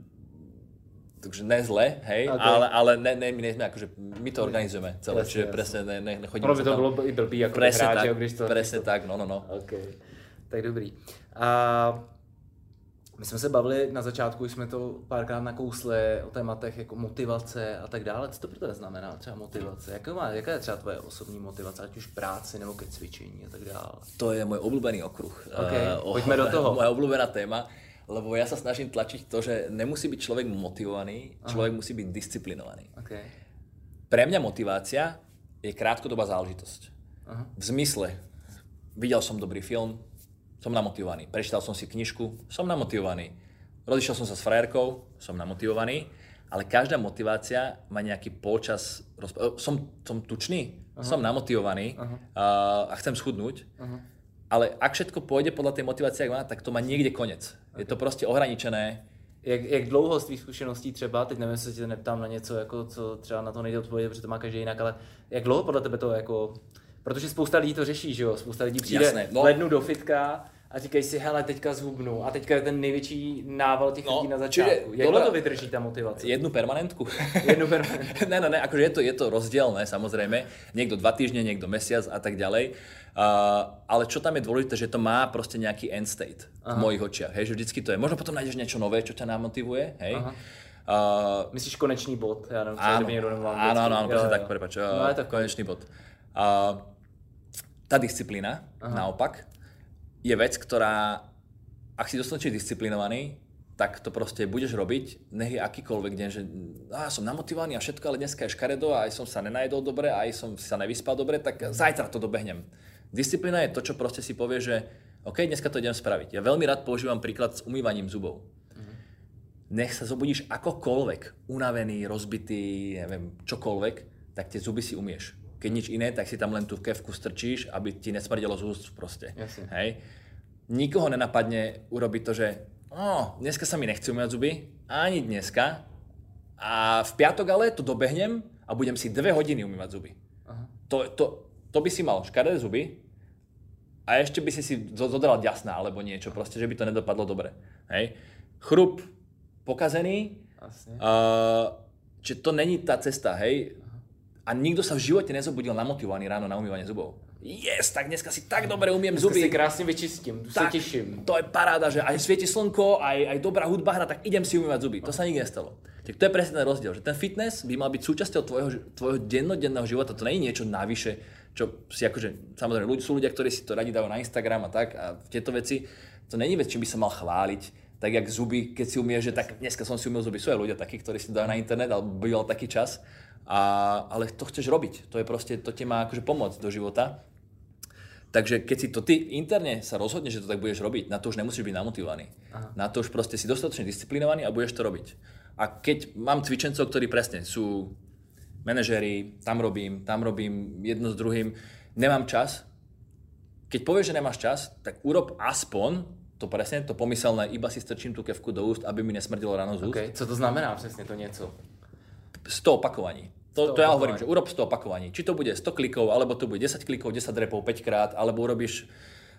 [SPEAKER 3] Takže ne zle, hej,
[SPEAKER 2] Ok.
[SPEAKER 3] ale, ale ne, ne, my, nejsme akože, my to organizujeme celé,
[SPEAKER 2] Jasne,
[SPEAKER 3] čiže presne ne, ne, nechodíme
[SPEAKER 2] Ono by to
[SPEAKER 3] tam-
[SPEAKER 2] bylo i blbý jako
[SPEAKER 3] Presne
[SPEAKER 2] hráč,
[SPEAKER 3] tak,
[SPEAKER 2] jo, když to...
[SPEAKER 3] presne tak, no, no, no.
[SPEAKER 2] OK, tak dobrý. A my jsme se bavili na začátku, jsme to párkrát nakousli o tématech jako motivace a tak dále. Co to pro tebe znamená třeba motivace? Jaká, má, jaká je třeba tvoje osobní motivace, ať už práci nebo ke cvičení a tak dále?
[SPEAKER 3] To je môj obľúbený okruh.
[SPEAKER 2] OK,
[SPEAKER 3] Eh,
[SPEAKER 2] poďme do toho.
[SPEAKER 3] Moja obľúbená téma, lebo ja sa snažím tlačiť to, že nemusí byť človek motivovaný, človek musí byť disciplinovaný.
[SPEAKER 2] OK.
[SPEAKER 3] Pre mňa motivácia je krátkodobá záležitosť.
[SPEAKER 2] Aha.
[SPEAKER 3] V zmysle, videl som dobrý film, som namotivovaný. Prečítal som si knižku, som namotivovaný. Rozišiel som sa s frajerkou, som namotivovaný. Ale každá motivácia má nejaký polčas... Rozp- e, som, som tučný, som namotivovaný a, a chcem schudnúť. Ale ak všetko pôjde podľa tej motivácie, má, tak to má niekde konec. Je to proste ohraničené.
[SPEAKER 2] Jak, jak dlouho z tvých zkušeností třeba, teď nevím, jestli tě neptám na něco, jako, co třeba na to nejde odpovědět, protože to má každý jinak, ale jak dlouho podle tebe to jako, protože spousta lidí to řeší, že jo, spousta lidí přijde
[SPEAKER 3] Jasné, no.
[SPEAKER 2] v lednu do fitka a říkají si, hele, teďka zhubnu a teďka je ten největší nával těch
[SPEAKER 3] No,
[SPEAKER 2] lidí na začátku. Jak dlouho to vydrží ta motivace?
[SPEAKER 3] Jednu permanentku.
[SPEAKER 2] Jednu permanentku.
[SPEAKER 3] ne, no, ne, akože je to, je to rozdielne, samozrejme. Niekto dva týždne, niekto mesiac a tak ďalej. Uh, ale čo tam je dôležité, že to má proste nejaký end state v mojich očiach. Hej, že vždycky to je. Možno potom nájdeš niečo nové, čo ťa namotivuje. Hej. Uh,
[SPEAKER 2] Myslíš konečný bod? Nevím, co
[SPEAKER 3] áno, áno, áno, áno,
[SPEAKER 2] anglicky.
[SPEAKER 3] presne tak,
[SPEAKER 2] jo.
[SPEAKER 3] prepač.
[SPEAKER 2] No, je to
[SPEAKER 3] konečný bod. Uh, tá disciplína, naopak, je vec, ktorá, ak si dostatočne disciplinovaný, tak to proste budeš robiť, nech je akýkoľvek deň, že á, som namotivovaný a všetko, ale dneska je škaredo a aj som sa nenajedol dobre, aj som sa nevyspal dobre, tak zajtra to dobehnem. Disciplína je to, čo proste si povie, že OK, dneska to idem spraviť. Ja veľmi rád používam príklad s umývaním zubov. Nech sa zobudíš akokoľvek, unavený, rozbitý, neviem, čokoľvek, tak tie zuby si umieš. Keď nič iné, tak si tam len tú kevku strčíš, aby ti nesmrdelo z úst proste.
[SPEAKER 2] Jasne.
[SPEAKER 3] Hej? Nikoho nenapadne urobiť to, že oh, dneska sa mi nechce umývať zuby, ani dneska, a v piatok ale to dobehnem a budem si dve hodiny umývať zuby. To, to, to by si mal škaredé zuby a ešte by si si zo- zodral ďasná alebo niečo, proste, že by to nedopadlo dobre. Hej? Chrup pokazený,
[SPEAKER 2] Asi.
[SPEAKER 3] uh, čiže to není tá cesta, hej? A nikto sa v živote nezobudil namotivovaný ráno na umývanie zubov. Yes, tak dneska si tak dobre umiem
[SPEAKER 2] Dneska si
[SPEAKER 3] zuby.
[SPEAKER 2] krásně vyčistím, tu
[SPEAKER 3] Tak,
[SPEAKER 2] těším.
[SPEAKER 3] To je paráda, že aj svieti slnko, aj, aj dobrá hudba hra, tak idem si umývať zuby. To sa nikdy nestalo. Tak to je presne ten rozdiel, že ten fitness by mal byť súčasťou tvojho, tvojho dennodenného života. To nie je niečo navyše, čo si akože, samozrejme, ľudí, sú ľudia, ktorí si to radi dajú na Instagram a tak a tieto veci, to není vec, čím by sa mal chváliť. Tak jak zuby, keď si umieš, že tak dneska som si umil zuby. Sú aj ľudia takí, ktorí si dajú na internet, ale býval taký čas. A, ale to chceš robiť. To je proste, to ti má akože pomôcť do života. Takže keď si to ty interne sa rozhodneš, že to tak budeš robiť, na to už nemusíš byť namotivovaný. Aha. Na to už proste si dostatočne disciplinovaný a budeš to robiť. A keď mám cvičencov, ktorí presne sú manažéri, tam robím, tam robím jedno s druhým, nemám čas, keď povieš, že nemáš čas, tak urob aspoň to presne, to pomyselné, iba si strčím tú kevku do úst, aby mi nesmrdilo ráno z úst.
[SPEAKER 2] Okay. Co to znamená přesně to něco?
[SPEAKER 3] 100 opakovaní. To,
[SPEAKER 2] 100
[SPEAKER 3] to ja hovorím, že urob 100 opakovaní. Či to bude 100 klikov, alebo to bude 10 klikov, 10 repov 5 krát, alebo urobíš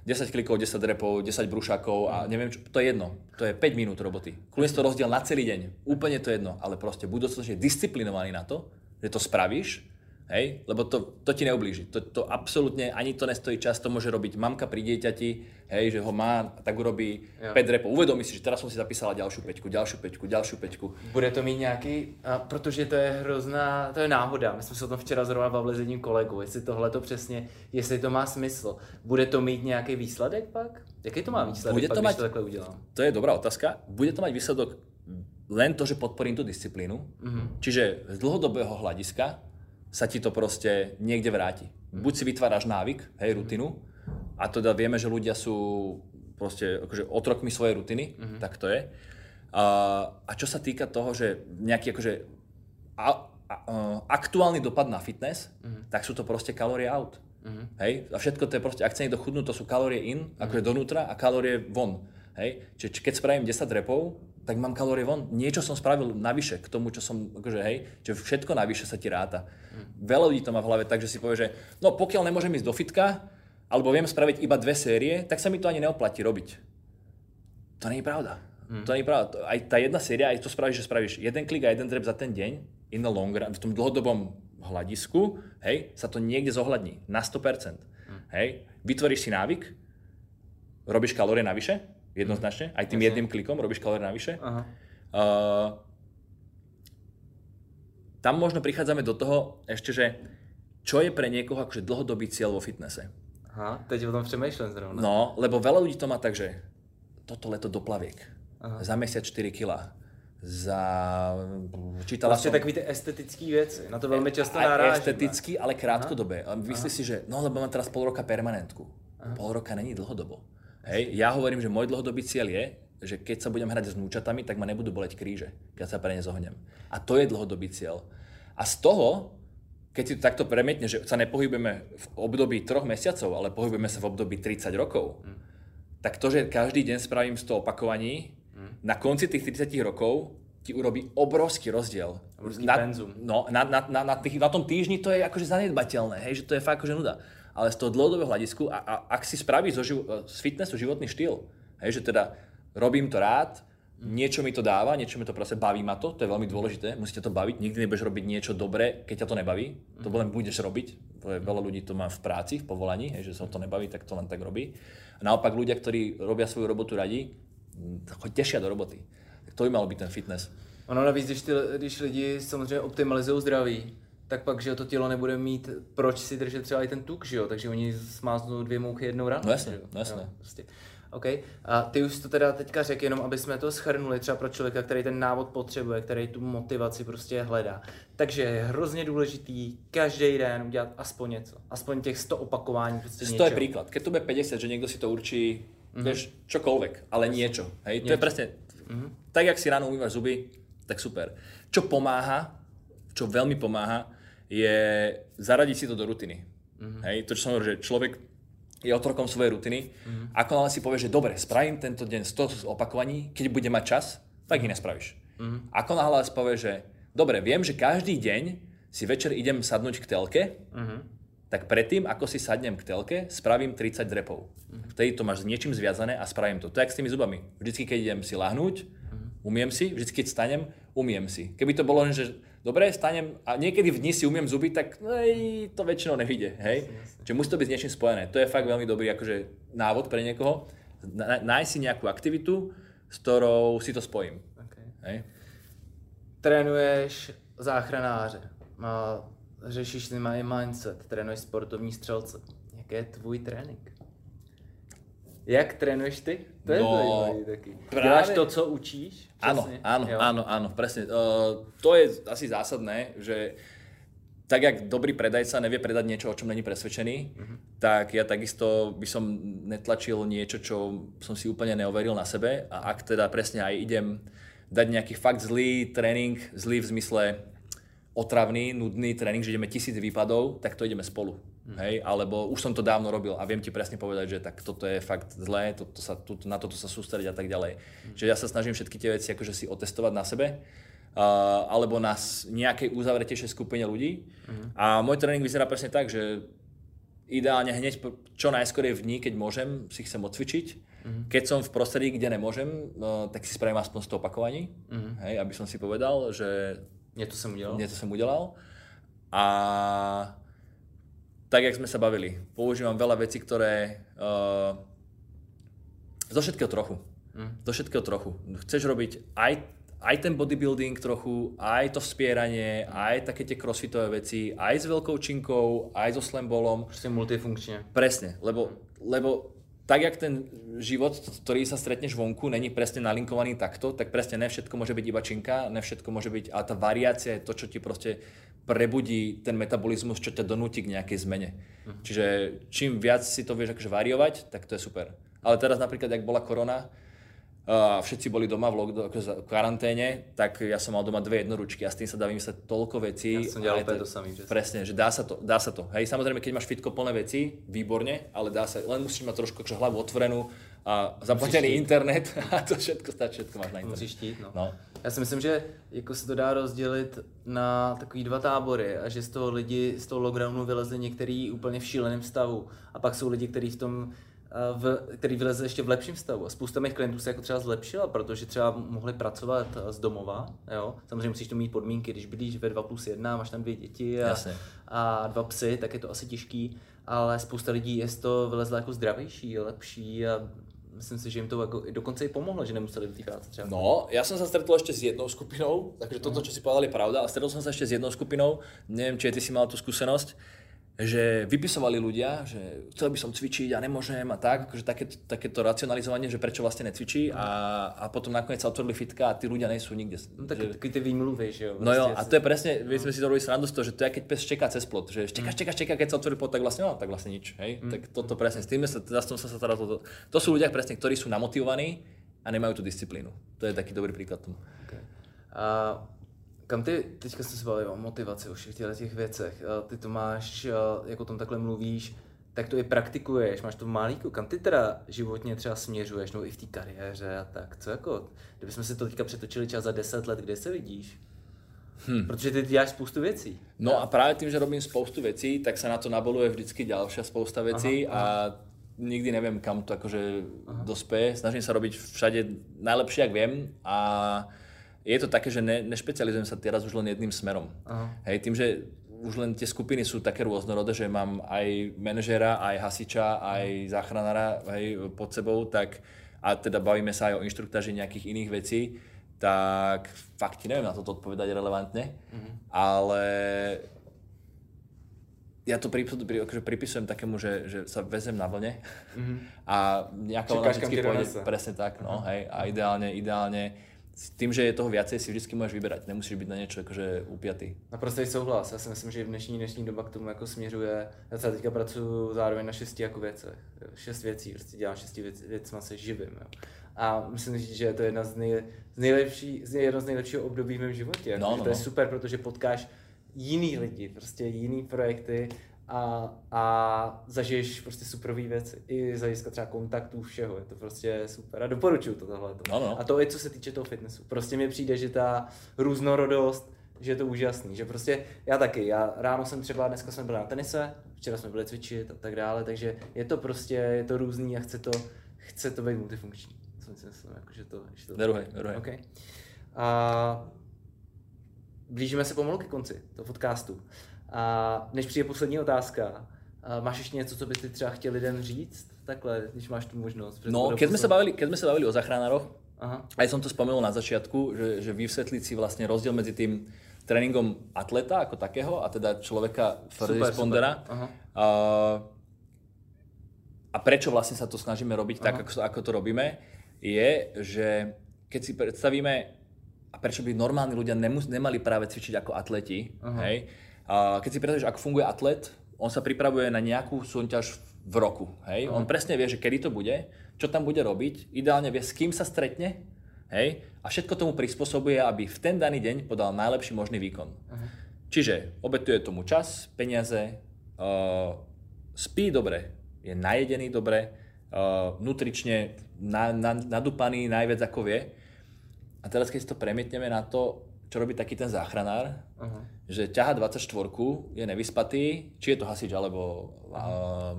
[SPEAKER 3] 10 klikov, 10 repov, 10 brúšakov a neviem čo, to je jedno. To je 5 minút roboty. Kľudne to rozdiel na celý deň. Úplne to jedno, ale proste buď dostatočne disciplinovaný na to, že to spravíš Hej? Lebo to, to ti neublíži. To, to absolútne ani to nestojí čas, to môže robiť mamka pri dieťati, hej, že ho má, tak urobí
[SPEAKER 2] Jo.
[SPEAKER 3] 5 repov. Uvedomí si, že teraz som si zapísala ďalšiu peťku, ďalšiu peťku, ďalšiu peťku.
[SPEAKER 2] Bude to mít nějaký, a protože to je hrozná, to je náhoda. My jsme se o tom včera zrovna bavili s jedním kolegou, jestli tohle to přesně, jestli to má smysl. Bude to mít nějaký výsledek pak? Jaký to má výsledek
[SPEAKER 3] Bude
[SPEAKER 2] pak,
[SPEAKER 3] to
[SPEAKER 2] když
[SPEAKER 3] mať-
[SPEAKER 2] to takhle udělám?
[SPEAKER 3] To je dobrá otázka. Bude to mať výsledok len to, že podporím tú disciplínu. Mm-hmm. Čiže z dlhodobého hľadiska sa ti to proste niekde vráti. Buď si vytváraš návyk, hej, rutinu, a teda vieme, že ľudia sú proste akože otrokmi svojej rutiny, mm-hmm. tak to je. A, a čo sa týka toho, že nejaký akože a, a, aktuálny dopad na fitness, mm-hmm. tak sú to proste kalórie out. Mm-hmm. Hej? A všetko to je proste, ak chce niekto chudnúť, to sú kalórie in, mm-hmm. akože donútra a kalórie von. Hej? Čiže či- keď spravím 10 repov, tak mám kalórie von. Niečo som spravil navyše k tomu, čo som, akože hej, že všetko navyše sa ti ráta. Mm. Veľa ľudí to má v hlave tak, že si povie, že no pokiaľ nemôžem ísť do fitka, alebo viem spraviť iba dve série, tak sa mi to ani neoplatí robiť. To nie je pravda. Mm. To nie je pravda. Aj tá jedna séria, aj to spravíš, že spravíš jeden klik a jeden drep za ten deň, in the long run, v tom dlhodobom hľadisku, hej, sa to niekde zohľadní na 100%. Mm. Hej, vytvoríš si návyk, robíš kalórie navyše, jednoznačne, aj tým jedným klikom robíš kalórie navyše.
[SPEAKER 2] Aha.
[SPEAKER 3] Uh, tam možno prichádzame do toho ešte, že čo je pre niekoho akože dlhodobý cieľ vo fitnesse.
[SPEAKER 2] Aha, teď o tom přemýšlím zrovna.
[SPEAKER 3] No, lebo veľa ľudí to má tak, že toto leto do plaviek.
[SPEAKER 2] Aha.
[SPEAKER 3] Za mesiac 4 kg. Za... Čítala
[SPEAKER 2] Prostě
[SPEAKER 3] som...
[SPEAKER 2] takový ty estetický věci, na to velmi často
[SPEAKER 3] aj
[SPEAKER 2] narážím.
[SPEAKER 3] esteticky, ale krátkodobé. A myslí si, že no lebo mám teraz pol roka permanentku. Pol roka není dlhodobo. Hej, ja hovorím, že môj dlhodobý cieľ je, že keď sa budem hrať s vnúčatami, tak ma nebudú boleť kríže, keď sa pre ne zohnem. A to je dlhodobý cieľ. A z toho, keď si to takto premietne, že sa nepohybujeme v období troch mesiacov, ale pohybujeme sa v období 30 rokov, tak to, že každý deň spravím 100 opakovaní, na konci tých 30 rokov ti urobí obrovský rozdiel.
[SPEAKER 2] Obrovský
[SPEAKER 3] na,
[SPEAKER 2] penzum.
[SPEAKER 3] No, na, na, na, na, tých, na tom týždni to je akože zanedbateľné, hej, že to je fakt akože nuda. Ale z toho dlhodobého hľadisku, a, a ak si spravíš zo živ, z fitnessu životný štýl, hej, že teda robím to rád, niečo mi to dáva, niečo mi to proste baví ma to, to je veľmi dôležité, musíte to baviť, nikdy nebudeš robiť niečo dobré, keď ťa to nebaví, to len budeš robiť, veľa ľudí to má v práci, v povolaní, hej, že sa to nebaví, tak to len tak robí. A naopak ľudia, ktorí robia svoju robotu radi, mm, ho tešia do roboty. Tak to by malo byť ten fitness.
[SPEAKER 2] Ono navíc, když, ty, když lidi samozřejmě optimalizují zdraví, tak pak, že jo, to tělo nebude mít proč si držet třeba i ten tuk, že jo, takže oni smáznou dvě mouchy jednou ráno.
[SPEAKER 3] No jasně,
[SPEAKER 2] že jo?
[SPEAKER 3] no jasně.
[SPEAKER 2] Jo, prostě. OK. A ty už to teda teďka řekl, jenom aby jsme to schrnuli třeba pro člověka, který ten návod potřebuje, který tu motivaci prostě hledá. Takže je hrozně důležitý každý den udělat aspoň něco. Aspoň těch 100 opakování. Prostě
[SPEAKER 3] 100 je príklad. Keď to bude 50, že niekto si to určí, mm-hmm. vieš, čokoľvek, ale niečo. Hej? To je presne, mm-hmm. tak jak si ráno umývaš zuby, tak super. Čo pomáha, čo veľmi pomáha, je zaradiť si to do rutiny. Mm-hmm. Hej? To, čo som hovoril, že človek je otrokom svojej rutiny. Mm-hmm. Ako náhle si povie, že dobre, spravím tento deň 100 opakovaní, keď bude mať čas, tak ich nespravíš. Mm-hmm. Ako náhle si povie, že dobre, viem, že každý deň si večer idem sadnúť k telke, mm-hmm. tak predtým, ako si sadnem k telke, spravím 30 drepov. Mm-hmm. Vtedy to máš s niečím zviazané a spravím to. To je s tými zubami. Vždycky, keď idem si lahnúť, mm-hmm. umiem si, vždycky, keď stanem, umiem si. Keby to bolo len, že dobre, stanem a niekedy v dni si umiem zuby, tak no, ej, to väčšinou nevyjde. Hej? Čiže musí to byť s niečím spojené. To je fakt veľmi dobrý akože, návod pre niekoho. Nájsť si nejakú aktivitu, s ktorou si to spojím.
[SPEAKER 2] Okay.
[SPEAKER 3] Hej?
[SPEAKER 2] Trénuješ záchranáře, řešíš si mají mindset, trénuješ sportovní střelce. Jaký je tvůj trénink? Jak trénuješ ty? To je
[SPEAKER 3] No,
[SPEAKER 2] taky.
[SPEAKER 3] práve-
[SPEAKER 2] Děláš to, co učíš?
[SPEAKER 3] Áno, áno,
[SPEAKER 2] Jo.
[SPEAKER 3] áno, áno, presne. Uh, to je asi zásadné, že tak jak dobrý predajca nevie predať niečo, o čom není presvedčený,
[SPEAKER 2] Mhm.
[SPEAKER 3] tak ja takisto by som netlačil niečo, čo som si úplne neoveril na sebe a ak teda presne aj idem dať nejaký fakt zlý tréning, zlý v zmysle otravný, nudný tréning, že ideme tisíc výpadov, tak to ideme spolu.
[SPEAKER 2] Mhm.
[SPEAKER 3] Hej? Alebo už som to dávno robil a viem ti presne povedať, že tak toto je fakt zlé, toto sa, tu, na toto sa sústrediť a tak ďalej.
[SPEAKER 2] Mhm.
[SPEAKER 3] Čiže ja sa snažím všetky tie veci akože si otestovať na sebe uh, alebo na nejakej uzavretejšej skupine ľudí. A môj tréning vyzerá presne tak, že ideálne hneď čo najskôr v dní, keď môžem, si chcem odcvičiť. Keď som v prostredí, kde nemôžem, no, tak si spravím aspoň 100 opakovaní, hej, aby som si povedal, že
[SPEAKER 2] Něco jsem udělal?
[SPEAKER 3] niečo som udelal. A tak, jak sme sa bavili, používam veľa vecí, ktoré... Uh, zo všetkého trochu. Mm. Zo všetkého trochu. Chceš robiť aj, aj ten bodybuilding trochu, aj to vspieranie, aj také tie crossfitové veci, aj s veľkou činkou, aj so slambolom.
[SPEAKER 2] Proste multifunkčne.
[SPEAKER 3] Presne, lebo, lebo tak, jak ten život, ktorý sa stretneš vonku, není presne nalinkovaný takto, tak presne ne všetko môže byť iba činka, ne všetko môže byť, ale tá variácia je to, čo ti proste prebudí ten metabolizmus, čo ťa donúti k nejakej zmene. Uh-huh. Čiže čím viac si to vieš akože variovať, tak to je super. Ale teraz napríklad, ak bola korona, a všetci boli doma v, lockdown, v karanténe, tak ja som mal doma dve jednoručky a s tým sa dá vymysleť toľko vecí.
[SPEAKER 2] Ja som to, to samý.
[SPEAKER 3] Že... Presne, že dá sa to, dá sa to. Hej, samozrejme, keď máš fitko plné veci, výborne, ale dá sa, len musíš mať trošku akože hlavu otvorenú a zaplatený internet a to všetko stačí, všetko máš na internet.
[SPEAKER 2] Musíš štít, no. no. Já si myslím, že jako se to dá rozdělit na takový dva tábory a že z toho lidi z toho lockdownu vylezli některý úplně v šíleném stavu a pak jsou lidi, kteří v tom v, který vyleze ještě v lepším stavu. A spousta mých klientů se jako třeba zlepšila, protože třeba mohli pracovat z domova. Jo? Samozřejmě musíš to mít podmínky, když bydlíš ve 2 plus 1, máš tam dvě děti a, a dva psy, tak je to asi těžký, ale spousta lidí je z toho vylezla jako zdravější, lepší a myslím si, že jim to jako dokonce i pomohlo, že nemuseli do té práce třeba.
[SPEAKER 3] No, ja som sa stretol ešte s jednou skupinou, takže toto, čo si povedali, je pravda, a stretol som sa ešte s jednou skupinou, neviem, či ty si mal tú skúsenosť, že vypisovali ľudia, že chcel by som cvičiť a nemôžem a tak, akože takéto, takéto racionalizovanie, že prečo vlastne necvičí a, a potom nakoniec sa otvorili fitka a tí ľudia nie sú nikde.
[SPEAKER 2] No tak že... tie výmluvy, že jo.
[SPEAKER 3] No jo, a to je presne, my sme si to robili srandu z toho, že to je keď pes čeká cez plot, že čekáš, mm. čekáš, čekáš, keď sa otvorí plot, tak vlastne, no, tak vlastne nič, hej. Mm. Tak toto presne, s tým sa, teda som sa teraz, to, to sú ľudia presne, ktorí sú namotivovaní a nemajú tú disciplínu. To je taký dobrý príklad tomu. Okay.
[SPEAKER 2] A kam ty, teďka jste se bavili o motivaci, o všech těch věcech, ty to máš, jako tom takhle mluvíš, tak to i praktikuješ, máš to v malíku. Kam ty teda životně třeba směřuješ, nebo i v té kariéře a tak? Co jako, kdybychom si to teďka přetočili čas za 10 let, kde se vidíš? Hmm. Protože ty děláš spoustu věcí.
[SPEAKER 3] No a právě tím, že robím spoustu věcí, tak se na to naboluje vždycky další spousta věcí aha, aha. a nikdy nevím, kam to akože aha. dospeje. Snažím sa robiť všade najlepšie, jak viem a je to také, že ne, nešpecializujem sa teraz už len jedným smerom. Aha. Hej, tým, že už len tie skupiny sú také rôznorodé, že mám aj manažera, aj hasiča, aj záchranára hej, pod sebou, tak a teda bavíme sa aj o inštruktáži nejakých iných vecí, tak fakt ti neviem na toto odpovedať relevantne, uh-huh. ale ja to pri, pri, akože pripisujem takému, že, že sa vezem na vlne uh-huh. a nejaká vlna vždy pôjde, presne tak, no, uh-huh. hej, a ideálne, ideálne s tým, že je toho viacej, si vždy můžeš vybrať. Nemusíš být na něco jakože upjatý.
[SPEAKER 2] Naprosto souhlas. Já si myslím, že v dnešní, dnešní doba k tomu jako směřuje. Já třeba teďka pracuji zároveň na šesti jako věcech. Šest věcí, prostě dělám šesti věc, věcma se živím. Jo. A myslím, že je to jedna z, nej, z, nejlepší, z jedno z nejlepšího období v mém životě. No, no, to je no. super, protože potkáš jiný lidi, prostě jiný projekty a, a zažiješ prostě superové věci. I z hlediska třeba kontaktů, všeho. Je to prostě super. A doporučuju to tohle.
[SPEAKER 3] No, no.
[SPEAKER 2] A to i co se týče toho fitnessu. Prostě mi přijde, že ta různorodost, že je to úžasný. Že prostě já taky, já ráno jsem třeba, dneska jsme byli na tenise, včera jsme byli cvičit a tak dále, takže je to prostě, je to různý a chce to, chce to být multifunkční. Co myslím, jako, že to, že to...
[SPEAKER 3] Druhý, druhý.
[SPEAKER 2] Okay. A blížíme se pomalu ke konci toho podcastu. A než přijde poslední otázka, máš ještě něco, co by ty třeba chtěl lidem říct? Takhle, když máš tu možnost.
[SPEAKER 3] No, keď sme, sa bavili, keď sme sa bavili o zachránaroch, Aha. aj som to spomenul na začiatku, že, že vysvetliť si vlastne rozdiel medzi tým tréningom atleta ako takého a teda človeka first respondera. A, a prečo vlastne sa to snažíme robiť Aha. tak, ako, ako to robíme, je, že keď si predstavíme, a prečo by normálni ľudia nemus- nemali práve cvičiť ako atleti, Aha. hej, keď si predstavíš, ako funguje atlet, on sa pripravuje na nejakú súťaž v roku. Hej? Uh-huh. On presne vie, že kedy to bude, čo tam bude robiť, ideálne vie, s kým sa stretne hej? a všetko tomu prispôsobuje, aby v ten daný deň podal najlepší možný výkon. Uh-huh. Čiže obetuje tomu čas, peniaze, uh, spí dobre, je najedený dobre, uh, nutrične na, na, nadupaný najviac ako vie. A teraz keď si to premietneme na to, čo robí taký ten záchranár, uh-huh. že ťaha 24, je nevyspatý, či je to hasič alebo uh,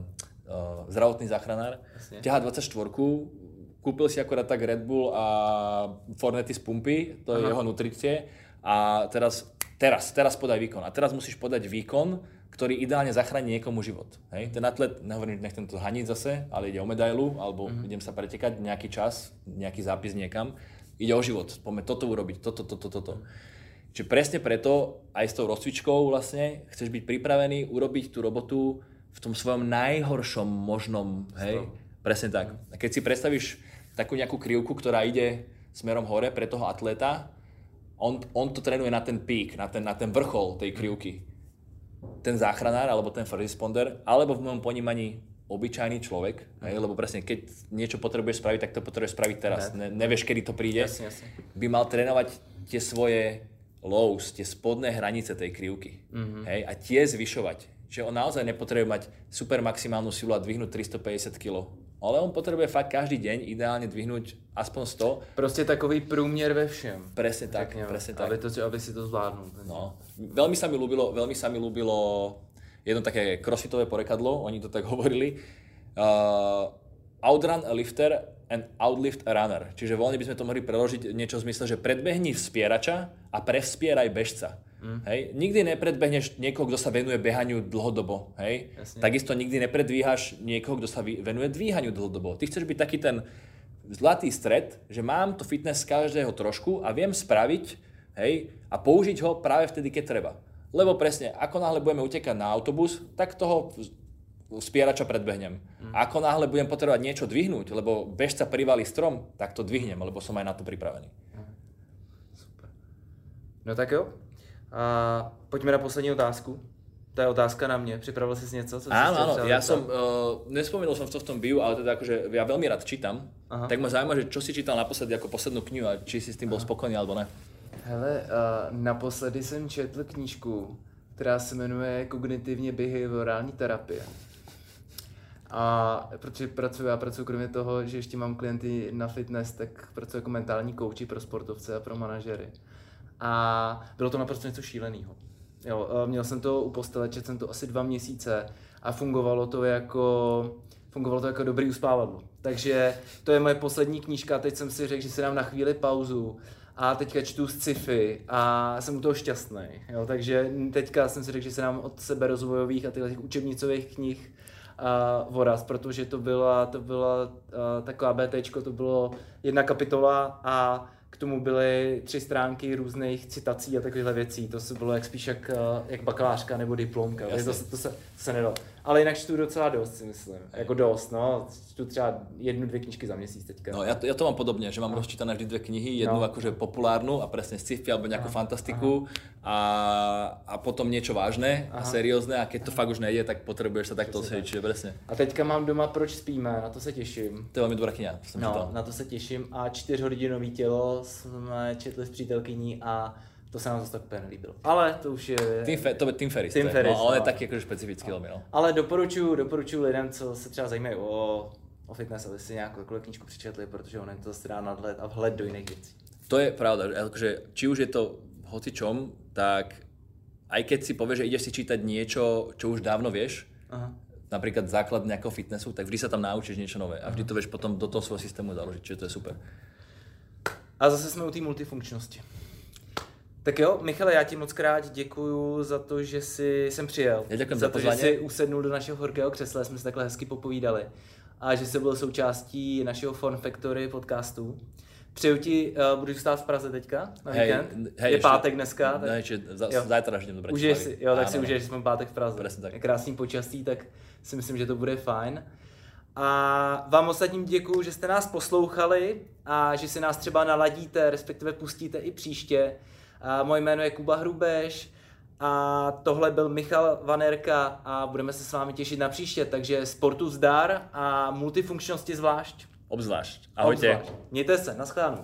[SPEAKER 3] uh, zdravotný záchranár, Jasne. ťaha 24, kúpil si akorát tak Red Bull a Fornety z pumpy, to je uh-huh. jeho nutrície a teraz Teraz, teraz podaj výkon. A teraz musíš podať výkon, ktorý ideálne zachráni niekomu život. Hej? Ten atlet, nehovorím, nechcem to haniť zase, ale ide o medailu, alebo mm-hmm. idem sa pretekať nejaký čas, nejaký zápis niekam. Ide o život. Poďme toto urobiť, toto, toto, toto. Čiže presne preto aj s tou rozcvičkou vlastne chceš byť pripravený urobiť tú robotu v tom svojom najhoršom možnom, hej? Presne tak. A keď si predstavíš takú nejakú krivku, ktorá ide smerom hore pre toho atléta, on, on to trénuje na ten pík, na ten, na ten vrchol tej krivky. Ten záchranár alebo ten first responder, alebo v mojom ponímaní obyčajný človek, hej, lebo presne keď niečo potrebuješ spraviť, tak to potrebuješ spraviť teraz. Ne, nevieš, kedy to príde.
[SPEAKER 2] Jasne, jasne.
[SPEAKER 3] By mal trénovať tie svoje lows, tie spodné hranice tej krivky. Mm-hmm. Hej, a tie zvyšovať. Čiže on naozaj nepotrebuje mať super maximálnu silu a dvihnúť 350 kg ale on potrebuje fakt každý deň ideálne dvihnúť aspoň 100.
[SPEAKER 2] Prostě takový průměr ve všem.
[SPEAKER 3] Presne tak, tak presne tak.
[SPEAKER 2] Aby, to, aby si to zvládnul.
[SPEAKER 3] No. Veľmi sa mi ľúbilo, veľmi sa mi ľúbilo jedno také crossfitové porekadlo, oni to tak hovorili. Uh, outrun a lifter and outlift a runner. Čiže voľne by sme to mohli preložiť niečo v zmysle, že predbehni vspierača a prevspieraj bežca. Mm. Hej? Nikdy nepredbehneš niekoho, kto sa venuje behaniu dlhodobo. Hej? Jasne. Takisto nikdy nepredvíhaš niekoho, kto sa venuje dvíhaniu dlhodobo. Ty chceš byť taký ten zlatý stred, že mám to fitness z každého trošku a viem spraviť hej, a použiť ho práve vtedy, keď treba. Lebo presne, ako náhle budeme utekať na autobus, tak toho spierača predbehnem. Mm. A ako náhle budem potrebovať niečo dvihnúť, lebo bežca privalí strom, tak to dvihnem, lebo som aj na to pripravený.
[SPEAKER 2] Super. No tak jo, a pojďme na poslední otázku. To je otázka na mě. Připravil jsi něco? Co
[SPEAKER 3] áno, áno, ja som, uh, nespomenul som to v tom bio, ale teda akože ja veľmi rád čítam. Aha. Tak ma zaujíma, že čo si čítal naposledy ako poslednú knihu a či si s tým bol Aha. spokojný alebo ne.
[SPEAKER 2] Hele, uh, naposledy jsem četl knížku, která se jmenuje Kognitivně behaviorální terapie. A protože pracuji, já pracuji kromě toho, že ještě mám klienty na fitness, tak pracuji jako mentální kouči pro sportovce a pro manažery a bylo to naprosto něco šíleného. Jo, měl jsem to u postele, četl jsem to asi dva měsíce a fungovalo to jako fungovalo to jako dobrý uspávadlo. Takže to je moje poslední knížka, teď jsem si řekl, že si dám na chvíli pauzu a teďka čtu sci-fi a jsem u toho šťastný. Jo, takže teďka jsem si řekl, že se dám od sebe rozvojových a těch učebnicových knih uh, voraz, protože to byla, to byla uh, taková BT, to bylo jedna kapitola a k tomu byly tři stránky různých citací a takovýchhle věcí. To se bylo jak spíš jak, jak bakalářka nebo diplomka. To, to, se, to, se, to se nedalo. Ale jinak čtu docela dost, si myslím. Jako dost, no. Čtu třeba jednu, dvě knižky za měsíc teďka.
[SPEAKER 3] No, ja to, ja to mám podobne, že mám no. rozčítané vždy dve knihy, jednu no. akože populárnu a presne sci-fi alebo nejakú Aha. fantastiku a, a potom niečo vážne Aha. a seriózne a keď to Aha. fakt už nejde, tak potrebuješ sa takto sediť, čiže presne.
[SPEAKER 2] A teďka mám doma Proč spíme, na to se těším.
[SPEAKER 3] To je veľmi dobrá kniha.
[SPEAKER 2] No, čítal. na to se těším a čtyřhodinový tělo jsme četli s přítelkyní a to sa nám zase tak úplně nelíbilo. Ale to už je...
[SPEAKER 3] Tim, Fe, to je Tim Ferris. Tim Ferris, no, ale no. taky jakože špecifický no. no.
[SPEAKER 2] Ale doporučuju, doporučuju lidem, co se třeba zajímají o, o fitness, aby si nějakou takovou knížku přečetli, protože on to zase dá nadhled a vhled do jiných věcí.
[SPEAKER 3] To je pravda, že či už je to hocičom, tak aj keď si povieš, že ideš si čítať niečo, čo už dávno vieš, Aha. napríklad základ nejakého fitnessu, tak vždy sa tam naučíš niečo nové a vždy to vieš potom do toho svojho systému založiť, čiže to je super.
[SPEAKER 2] A zase jsme u té multifunkčnosti. Tak jo, Michale, já ti moc krát děkuju za to, že jsi sem přijel.
[SPEAKER 3] Já děkuji
[SPEAKER 2] za, za to, že jsi usednul do našeho horkého křesla, jsme se takhle hezky popovídali. A že jsi byl součástí našeho Fun Factory podcastu. Přeju ti, uh, budeš stát v Praze teďka na hej, víkend? Hej, je ještě, pátek dneska. Tak...
[SPEAKER 3] Ne, ještě, za, zajtra do
[SPEAKER 2] Užiješ si, jo, tak ano, si užiješ, že jsme pátek v Praze.
[SPEAKER 3] Presne tak.
[SPEAKER 2] Krásný počasí, tak si myslím, že to bude fajn. A vám ostatním děkuju, že jste nás poslouchali a že si nás třeba naladíte, respektive pustíte i příště. A moje jméno je Kuba Hrubeš a tohle byl Michal Vanerka a budeme se s vámi těšit na příště, takže sportu zdar a multifunkčnosti zvlášť.
[SPEAKER 3] Obzvlášť. Ahojte.
[SPEAKER 2] Obzvlášť. Mějte se, naschledanou.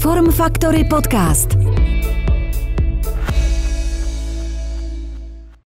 [SPEAKER 1] Form Factory Podcast.